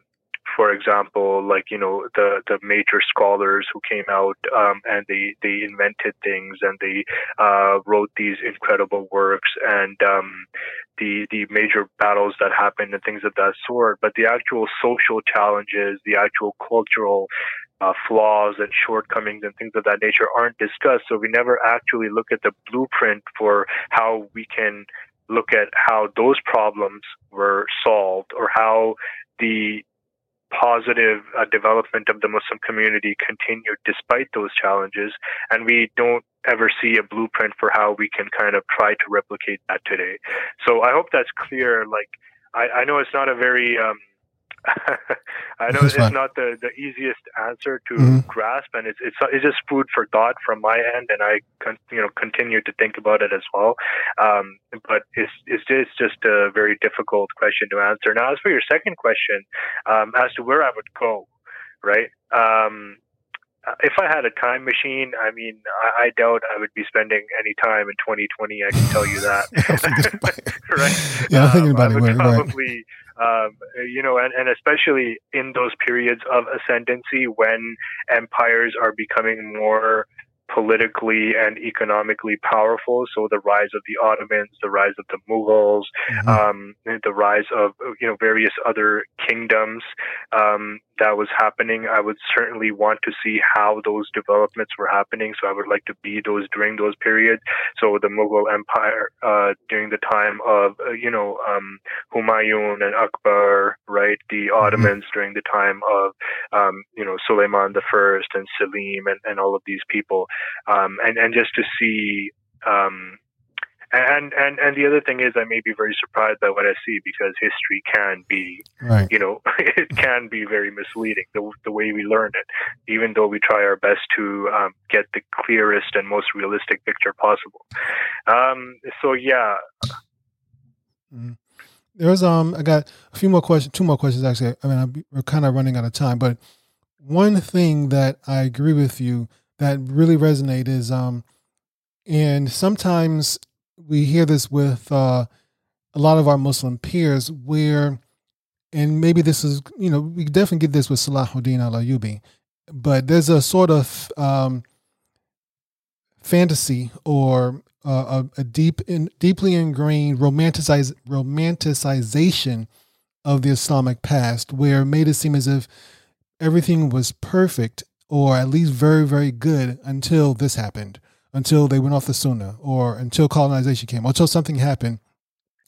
for example, like you know the the major scholars who came out um, and they they invented things and they uh, wrote these incredible works and um, the the major battles that happened and things of that sort. But the actual social challenges, the actual cultural uh, flaws and shortcomings and things of that nature aren't discussed. So we never actually look at the blueprint for how we can look at how those problems were solved or how the positive uh, development of the Muslim community continued despite those challenges, and we don't ever see a blueprint for how we can kind of try to replicate that today. So I hope that's clear. Like I, I know it's not a very um, [LAUGHS] I know it's not the, the easiest answer to mm-hmm. grasp, and it's, it's it's just food for thought from my end, and I con- you know continue to think about it as well. Um, but it's it's just, just a very difficult question to answer. Now, as for your second question, um, as to where I would go, right? Um, uh, if I had a time machine, I mean, I, I, doubt I would be spending any time in 2020. I can tell you that. [LAUGHS] [LAUGHS] right? Yeah, I'm thinking um, about um, it. Probably, right. Um, you know, and, and especially in those periods of ascendancy when empires are becoming more politically and economically powerful. So the rise of the Ottomans, the rise of the Mughals, mm-hmm. um, the rise of you know various other kingdoms um, that was happening. I would certainly want to see how those developments were happening. So I would like to be those during those periods. So the Mughal Empire uh, during the time of uh, you know um, Humayun and Akbar, right? The mm-hmm. Ottomans mm-hmm. during the time of um, you know Suleiman the First and Selim and, and all of these people um, and and just to see. Um, and and and the other thing is, I may be very surprised by what I see because history can be, right. you know, [LAUGHS] it can be very misleading the the way we learn it, even though we try our best to um, get the clearest and most realistic picture possible. Um, so yeah. Mm-hmm. There's um, I got a few more questions, two more questions actually. I mean, I'm, we're kind of running out of time, but one thing that I agree with you that really resonate is um and sometimes we hear this with uh, a lot of our Muslim peers where and maybe this is you know we definitely get this with Salahuddin al Ayyubi but there's a sort of um, fantasy or uh, a, a, deep, in, deeply ingrained romanticize, romanticization of the Islamic past, where it made it seem as if everything was perfect or at least very, very good until this happened, until they went off the Sunnah, or until colonization came, or until something happened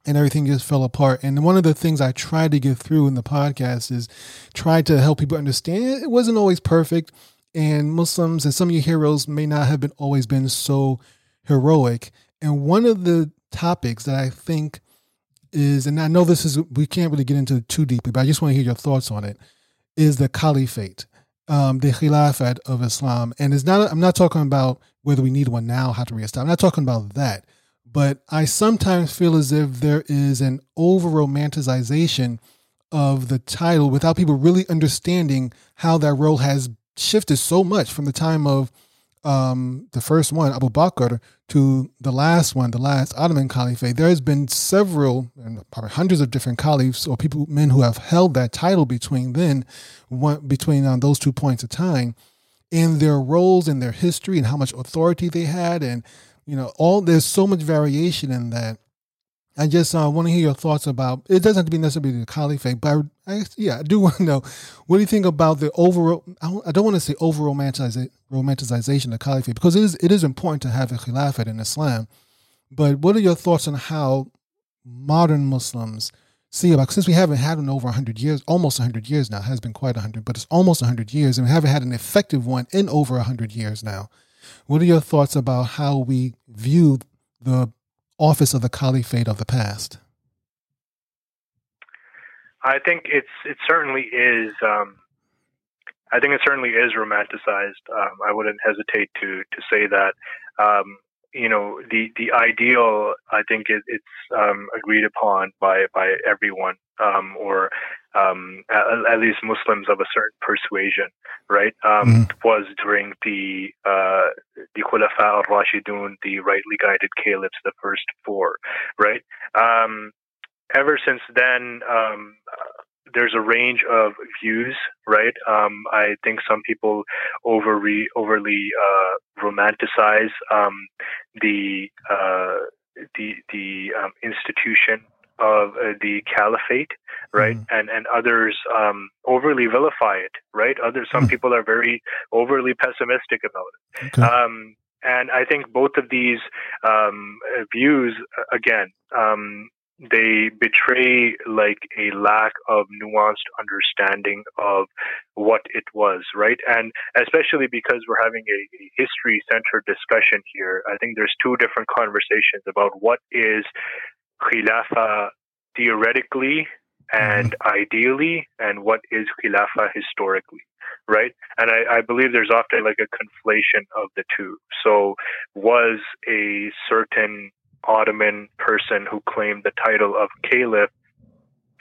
and everything just fell apart. And one of the things I tried to get through in the podcast is try to help people understand it wasn't always perfect. And Muslims and some of your heroes may not have been always been so heroic. And one of the topics that I think is, and I know this is, we can't really get into too deeply, but I just want to hear your thoughts on it, is the caliphate, um, the khilafat of Islam. And it's not, I'm not talking about whether we need one now, how to reestablish. I'm not talking about that but I sometimes feel as if there is an over romanticization of the title without people really understanding how that role has shifted so much from the time of um, the first one, Abu Bakr, to the last one, the last Ottoman Caliphate. There has been several, and probably hundreds of different caliphs or people, men who have held that title between then, one, between um, those two points of time, in their roles and their history and how much authority they had and you know, all there's so much variation in that. I just uh, want to hear your thoughts about. It doesn't have to be necessarily the caliphate, but I, I, yeah, I do [LAUGHS] want to know what do you think about the overall. I don't want to say over romanticization of caliphate because it is it is important to have a caliphate in Islam. But what are your thoughts on how modern Muslims see about since we haven't had one over 100 years almost 100 years now has been quite 100 but it's almost 100 years and we haven't had an effective one in over 100 years now what are your thoughts about how we view the office of the caliphate of the past? I think it's it certainly is. Um, I think it certainly is romanticized. Um, I wouldn't hesitate to to say that. Um, you know, the the ideal. I think it, it's um, agreed upon by by everyone, um, or um, at, at, least Muslims of a certain persuasion, right, um, mm. was during the uh, the Khulafa al-Rashidun, the rightly guided caliphs, the first four, right. Um, ever since then, um, there's a range of views, right? Um, I think some people overly overly uh, romanticize um, the uh, the the um, institution of uh, the caliphate, right? Mm. And and others um, overly vilify it, right? Others, some mm. people are very overly pessimistic about it. Okay. Um, and I think both of these um, views, again, um, they betray like a lack of nuanced understanding of what it was, right? And especially because we're having a, a history centered discussion here, I think there's two different conversations about what is khilafa theoretically and mm-hmm. ideally, and what is khilafa historically, right? And I, I, believe there's often like a conflation of the two. So, was a certain Ottoman person who claimed the title of caliph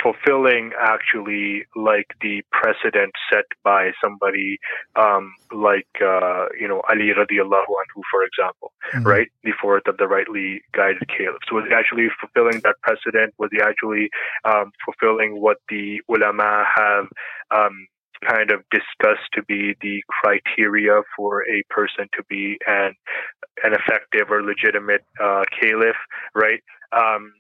fulfilling actually like the precedent set by somebody um, like uh, you know Ali radiallahu anhu, for example, mm-hmm. right? The fourth of the rightly guided caliphs. Was he actually fulfilling that precedent? Was he actually um, fulfilling what the ulama have um, kind of discussed to be the criteria for a person to be an an effective or legitimate uh, caliph, right? Um,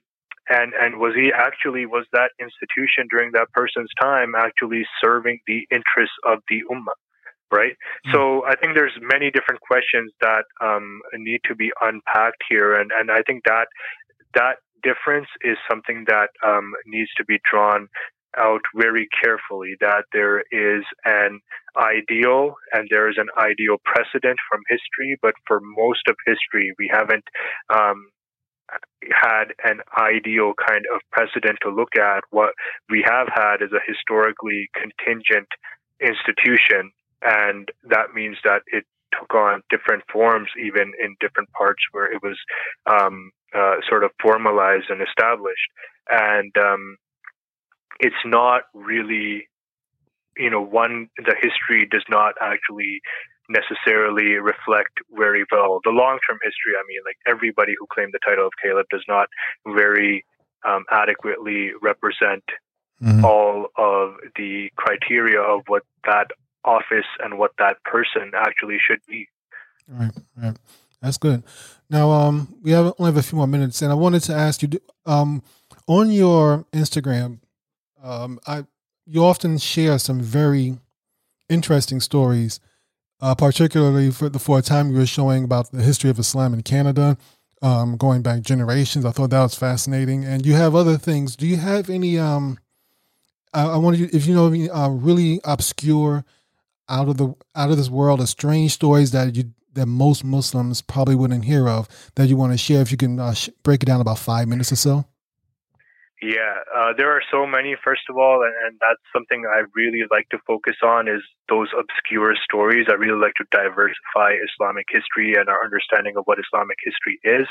and and was he actually was that institution during that person's time actually serving the interests of the ummah? Right. Mm-hmm. So I think there's many different questions that um, need to be unpacked here, and and I think that that difference is something that um, needs to be drawn out very carefully that there is an ideal and there is an ideal precedent from history, but for most of history, we haven't um, had an ideal kind of precedent to look at. What we have had is a historically contingent institution, and that means that it took on different forms, even in different parts where it was um, uh, sort of formalized and established. And um, it's not really, you know, one, the history does not actually necessarily reflect very well the long term history. I mean, like everybody who claimed the title of caliph does not very um, adequately represent mm-hmm. all of the criteria of what that office and what that person actually should be. Right, right. That's good. Now, um, we have only have a few more minutes, and I wanted to ask you, um, on your Instagram, um, I you often share some very interesting stories, uh, particularly for the for a time you were showing about the history of Islam in Canada, um, going back generations. I thought that was fascinating, and you have other things. Do you have any? Um, I, I wanted you, if you know, uh, really obscure, out of the out of this world, of strange stories that you that most Muslims probably wouldn't hear of that you want to share. If you can uh, sh- break it down about five minutes or so. Yeah, uh, there are so many, first of all, and, and, that's something I really like to focus on is those obscure stories. I really like to diversify Islamic history and our understanding of what Islamic history is.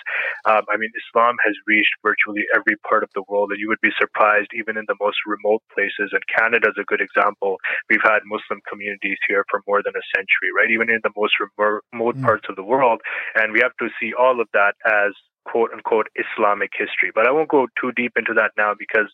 Um, I mean, Islam has reached virtually every part of the world, and you would be surprised even in the most remote places. And Canada is a good example. We've had Muslim communities here for more than a century, right? Even in the most remote mm. parts of the world. And we have to see all of that as quote unquote Islamic history. But I won't go too deep into that now because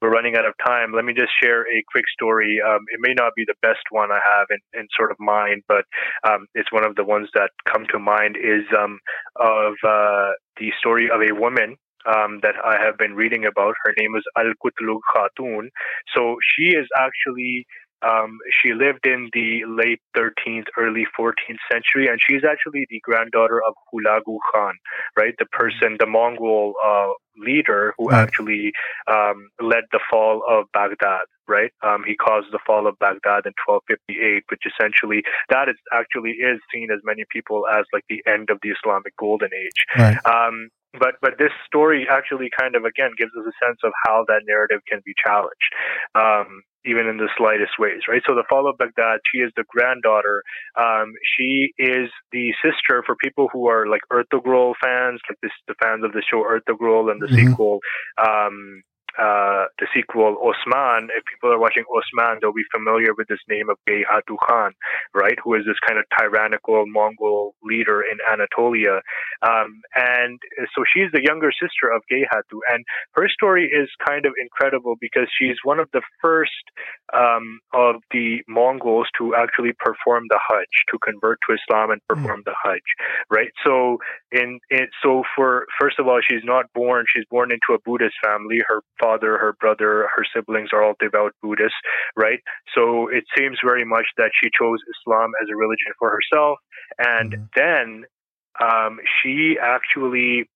we're running out of time. Let me just share a quick story. Um, it may not be the best one I have in, in sort of mind, but um, it's one of the ones that come to mind is um, of uh, the story of a woman um, that I have been reading about. Her name is Al Kutlug Khatun. So she is actually um, she lived in the late 13th, early 14th century, and she's actually the granddaughter of Hulagu Khan, right? The person, the Mongol uh, leader who right. actually um, led the fall of Baghdad, right? Um, he caused the fall of Baghdad in 1258, which essentially that is actually is seen as many people as like the end of the Islamic Golden Age. Right. Um, but but this story actually kind of again gives us a sense of how that narrative can be challenged um, even in the slightest ways, right? So the fall of Baghdad, she is the granddaughter. Um, she is the sister for people who are like Ertugrul fans, like this, the fans of the show Ertugrul and the mm-hmm. sequel. Um, uh, the sequel Osman, if people are watching Osman, they'll be familiar with this name of Gayhatu Khan, right? Who is this kind of tyrannical Mongol leader in Anatolia. Um, and so she's the younger sister of Gayhatu. And her story is kind of incredible because she's one of the first um, of the Mongols to actually perform the Hajj, to convert to Islam and hmm. perform mm. the Hajj, right? So, in, in so for first of all, she's not born. She's born into a Buddhist family. Her father, her brother, her siblings are all devout Buddhists, right? So it seems very much that she chose Islam as a religion for herself. And mm-hmm. then um, she actually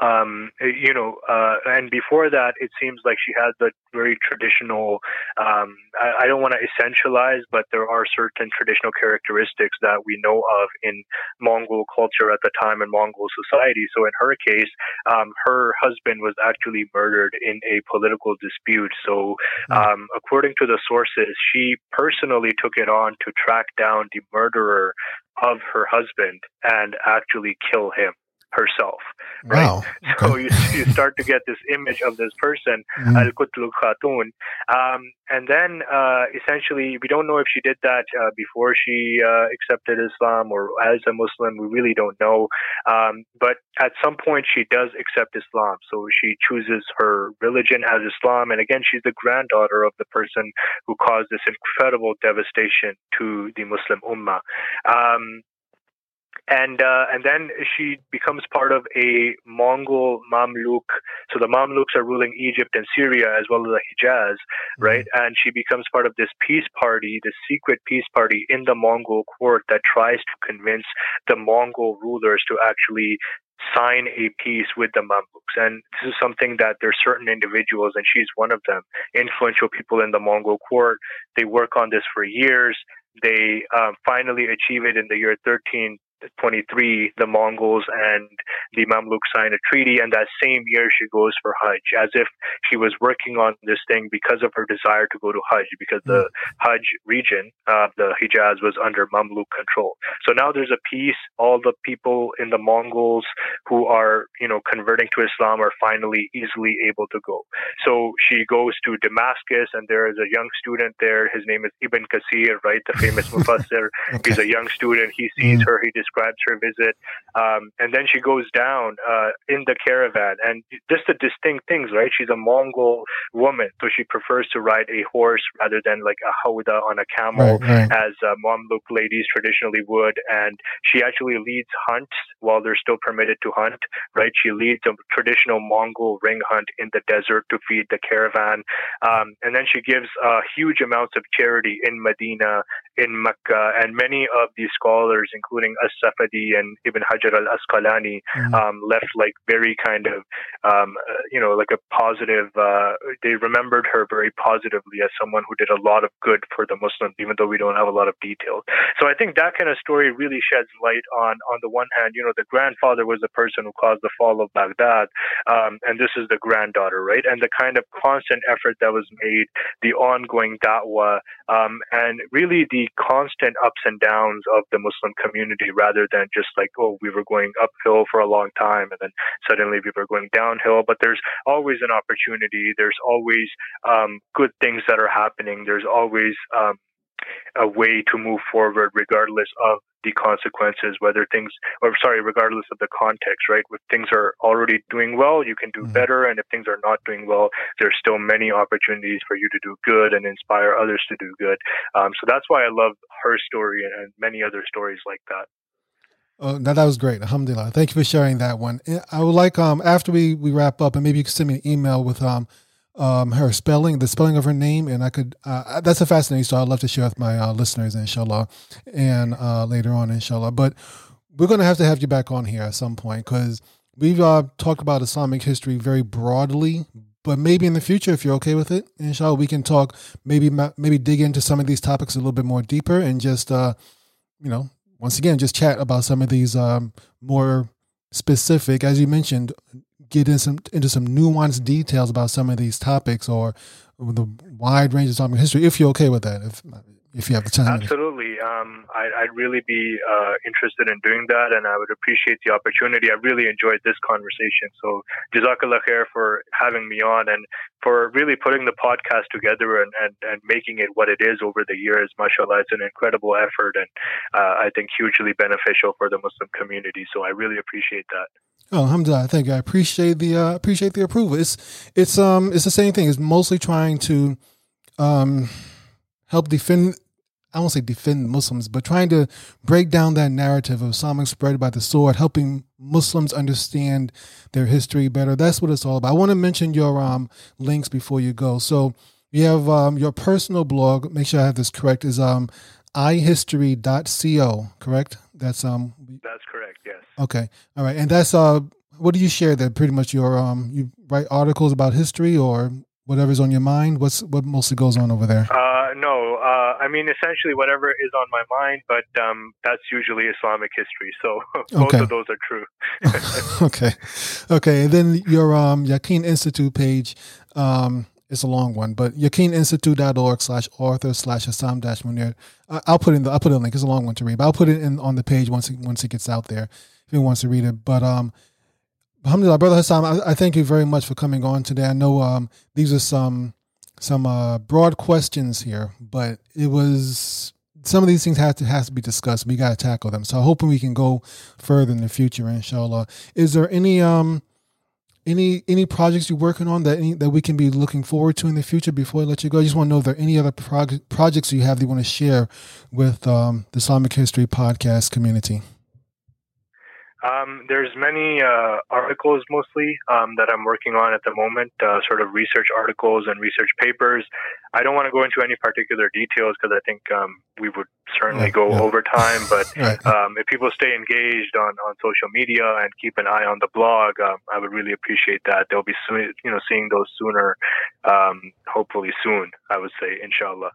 um, you know, uh, and before that, it seems like she had the very traditional. Um, I, I, don't want to essentialize, but there are certain traditional characteristics that we know of in Mongol culture at the time in Mongol society. So in her case, um, her husband was actually murdered in a political dispute. So, hmm. um, according to the sources, she personally took it on to track down the murderer of her husband and actually kill him herself. Right? Wow. [LAUGHS] Okay. So you, you start to get this image of this person, mm-hmm. Al Kutlu Khatun. Um, and then uh, essentially, we don't know if she did that uh, before she uh, accepted Islam or as a Muslim. We really don't know. Um, but at some point, she does accept Islam. So she chooses her religion as Islam. And again, she's the granddaughter of the person who caused this incredible devastation to the Muslim Ummah. Um, and uh, and then she becomes part of a Mongol Mamluk. So the Mamluks are ruling Egypt and Syria as well as the Hijaz, mm-hmm. right? Mm-hmm. And she becomes part of this peace party, this secret peace party in the Mongol court that tries to convince the Mongol rulers to actually sign a peace with the Mamluks. And this is something that there's certain individuals, and she's one of them, influential people in the Mongol court. They work on this for years. They um, finally achieve it in the year 13 23, the Mongols and the Mamluk sign a treaty, and that same year she goes for Hajj, as if she was working on this thing because of her desire to go to Hajj, because the hmm. Hajj region, uh, the Hijaz, was under Mamluk control. So now there's a peace. All the people in the Mongols who are, you know, converting to Islam are finally easily able to go. So she goes to Damascus, and there is a young student there. His name is Ibn Kasir, right, the famous [LAUGHS] Mufassir. okay. He's a young student. He sees mm. her. He describes her visit, um, and then she goes down uh, in the caravan. And just the distinct things, right? She's a Mongol woman, so she prefers to ride a horse rather than like a hauda on a camel, right, right. as uh, Mamluk ladies traditionally would. And she actually leads hunts while they're still permitted to hunt, right? She leads a traditional Mongol ring hunt in the desert to feed the caravan. Um, and then she gives uh, huge amounts of charity in Medina, in Mecca, and many of these scholars, including As-Safadi and Ibn Hajar al-Asqalani, mm-hmm. um, left like very kind of, um, uh, you know, like a positive, uh, they remembered her very positively as someone who did a lot of good for the Muslims, even though we don't have a lot of details. So I think that kind of story really sheds light on, on the one hand, you know, the grandfather was the person who caused the fall of Baghdad, um, and this is the granddaughter, right? And the kind of constant effort that was made, the ongoing da'wah, um, and really the constant ups and downs of the Muslim community rather than just like, oh, we were going uphill for a long time and then suddenly we were going downhill. But there's always an opportunity. There's always um, good things that are happening. There's always um, a way to move forward regardless of the consequences whether things or sorry regardless of the context right if things are already doing well you can do mm-hmm. better and if things are not doing well there's still many opportunities for you to do good and inspire others to do good um, so that's why i love her story and, and many other stories like that Oh, that, that was great. Alhamdulillah. Thank you for sharing that one. I would like, um, after we, we wrap up, and maybe you can send me an email with um, um, her spelling, the spelling of her name, and I could. Uh, that's a fascinating story. I'd love to share with my uh, listeners, inshallah, and uh, later on, inshallah. But we're going to have to have you back on here at some point because we've uh, talked about Islamic history very broadly. But maybe in the future, if you're okay with it, inshallah, we can talk. Maybe maybe dig into some of these topics a little bit more deeper, and just uh, you know, once again, just chat about some of these um, more specific, as you mentioned, get in some into some nuanced details about some of these topics or the wide range of Islamic history, if you're okay with that, if if you have the time. Absolutely, um, I, would really be uh, interested in doing that, and I would appreciate the opportunity. I really enjoyed this conversation, so jazakallah khair for having me on and for really putting the podcast together and, and, and making it what it is over the years. Mashallah, it's an incredible effort, and uh, I think hugely beneficial for the Muslim community. So I really appreciate that. Oh, alhamdulillah. Thank you. I appreciate the uh, appreciate the approval. It's it's um it's the same thing. It's mostly trying to um help defend I won't say defend Muslims, but trying to break down that narrative of Islamic spread by the sword, helping Muslims understand their history better. That's what it's all about. I want to mention your um links before you go. So you have um your personal blog, make sure I have this correct, is um ihistory.co, correct? That's um That's correct, yes. Okay. All right. And that's uh what do you share there? Pretty much your um you write articles about history or whatever's on your mind. What's what mostly goes on over there? Uh no. Uh I mean essentially whatever is on my mind, but um that's usually Islamic history. So [LAUGHS] both okay. of those are true. [LAUGHS] [LAUGHS] okay. Okay. And then your um Yaqeen Institute page um it's a long one, but yaqeeninstitute.org slash author slash Hassam dash Munir. I'll put in the I'll put in a link. It's a long one to read, but I'll put it in on the page once it, once it gets out there if anyone wants to read it. But um, Alhamdulillah, brother Hassam, I, I, thank you very much for coming on today. I know um these are some some uh, broad questions here, but it was some of these things have to has to be discussed. We got to tackle them. So i hoping we can go further in the future, inshallah. Is there any um any any projects you're working on that any, that we can be looking forward to in the future before I let you go? I just want to know if there are any other prog- projects you have that you want to share with um, the Islamic History podcast community. Um, there's many uh, articles mostly um, that I'm working on at the moment, uh, sort of research articles and research papers. I don't want to go into any particular details because I think um, we would certainly yeah, go yeah. over time. But [LAUGHS] right. Um, if people stay engaged on, on social media and keep an eye on the blog, um, I would really appreciate that. They'll be soon, you know, seeing those sooner, um, hopefully soon. I would say, inshallah.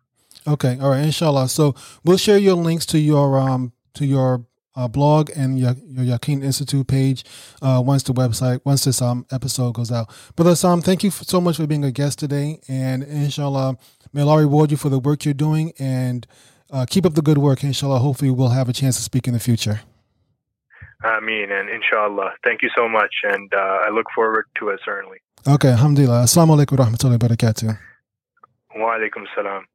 Okay, all right, inshallah. So we'll share your links to your um to your uh, blog and your, your Yaqeen Institute page uh, once the website, once this um, episode goes out. Brother Hassam, thank you so much for being a guest today. And inshallah, may Allah reward you for the work you're doing and uh, keep up the good work. Inshallah, hopefully we'll have a chance to speak in the future. Ameen and inshallah. Thank you so much. And uh, I look forward to it certainly. Okay, alhamdulillah. Assalamu alaikum wa rahmatullahi wa barakatuh. Wa alaikum salam.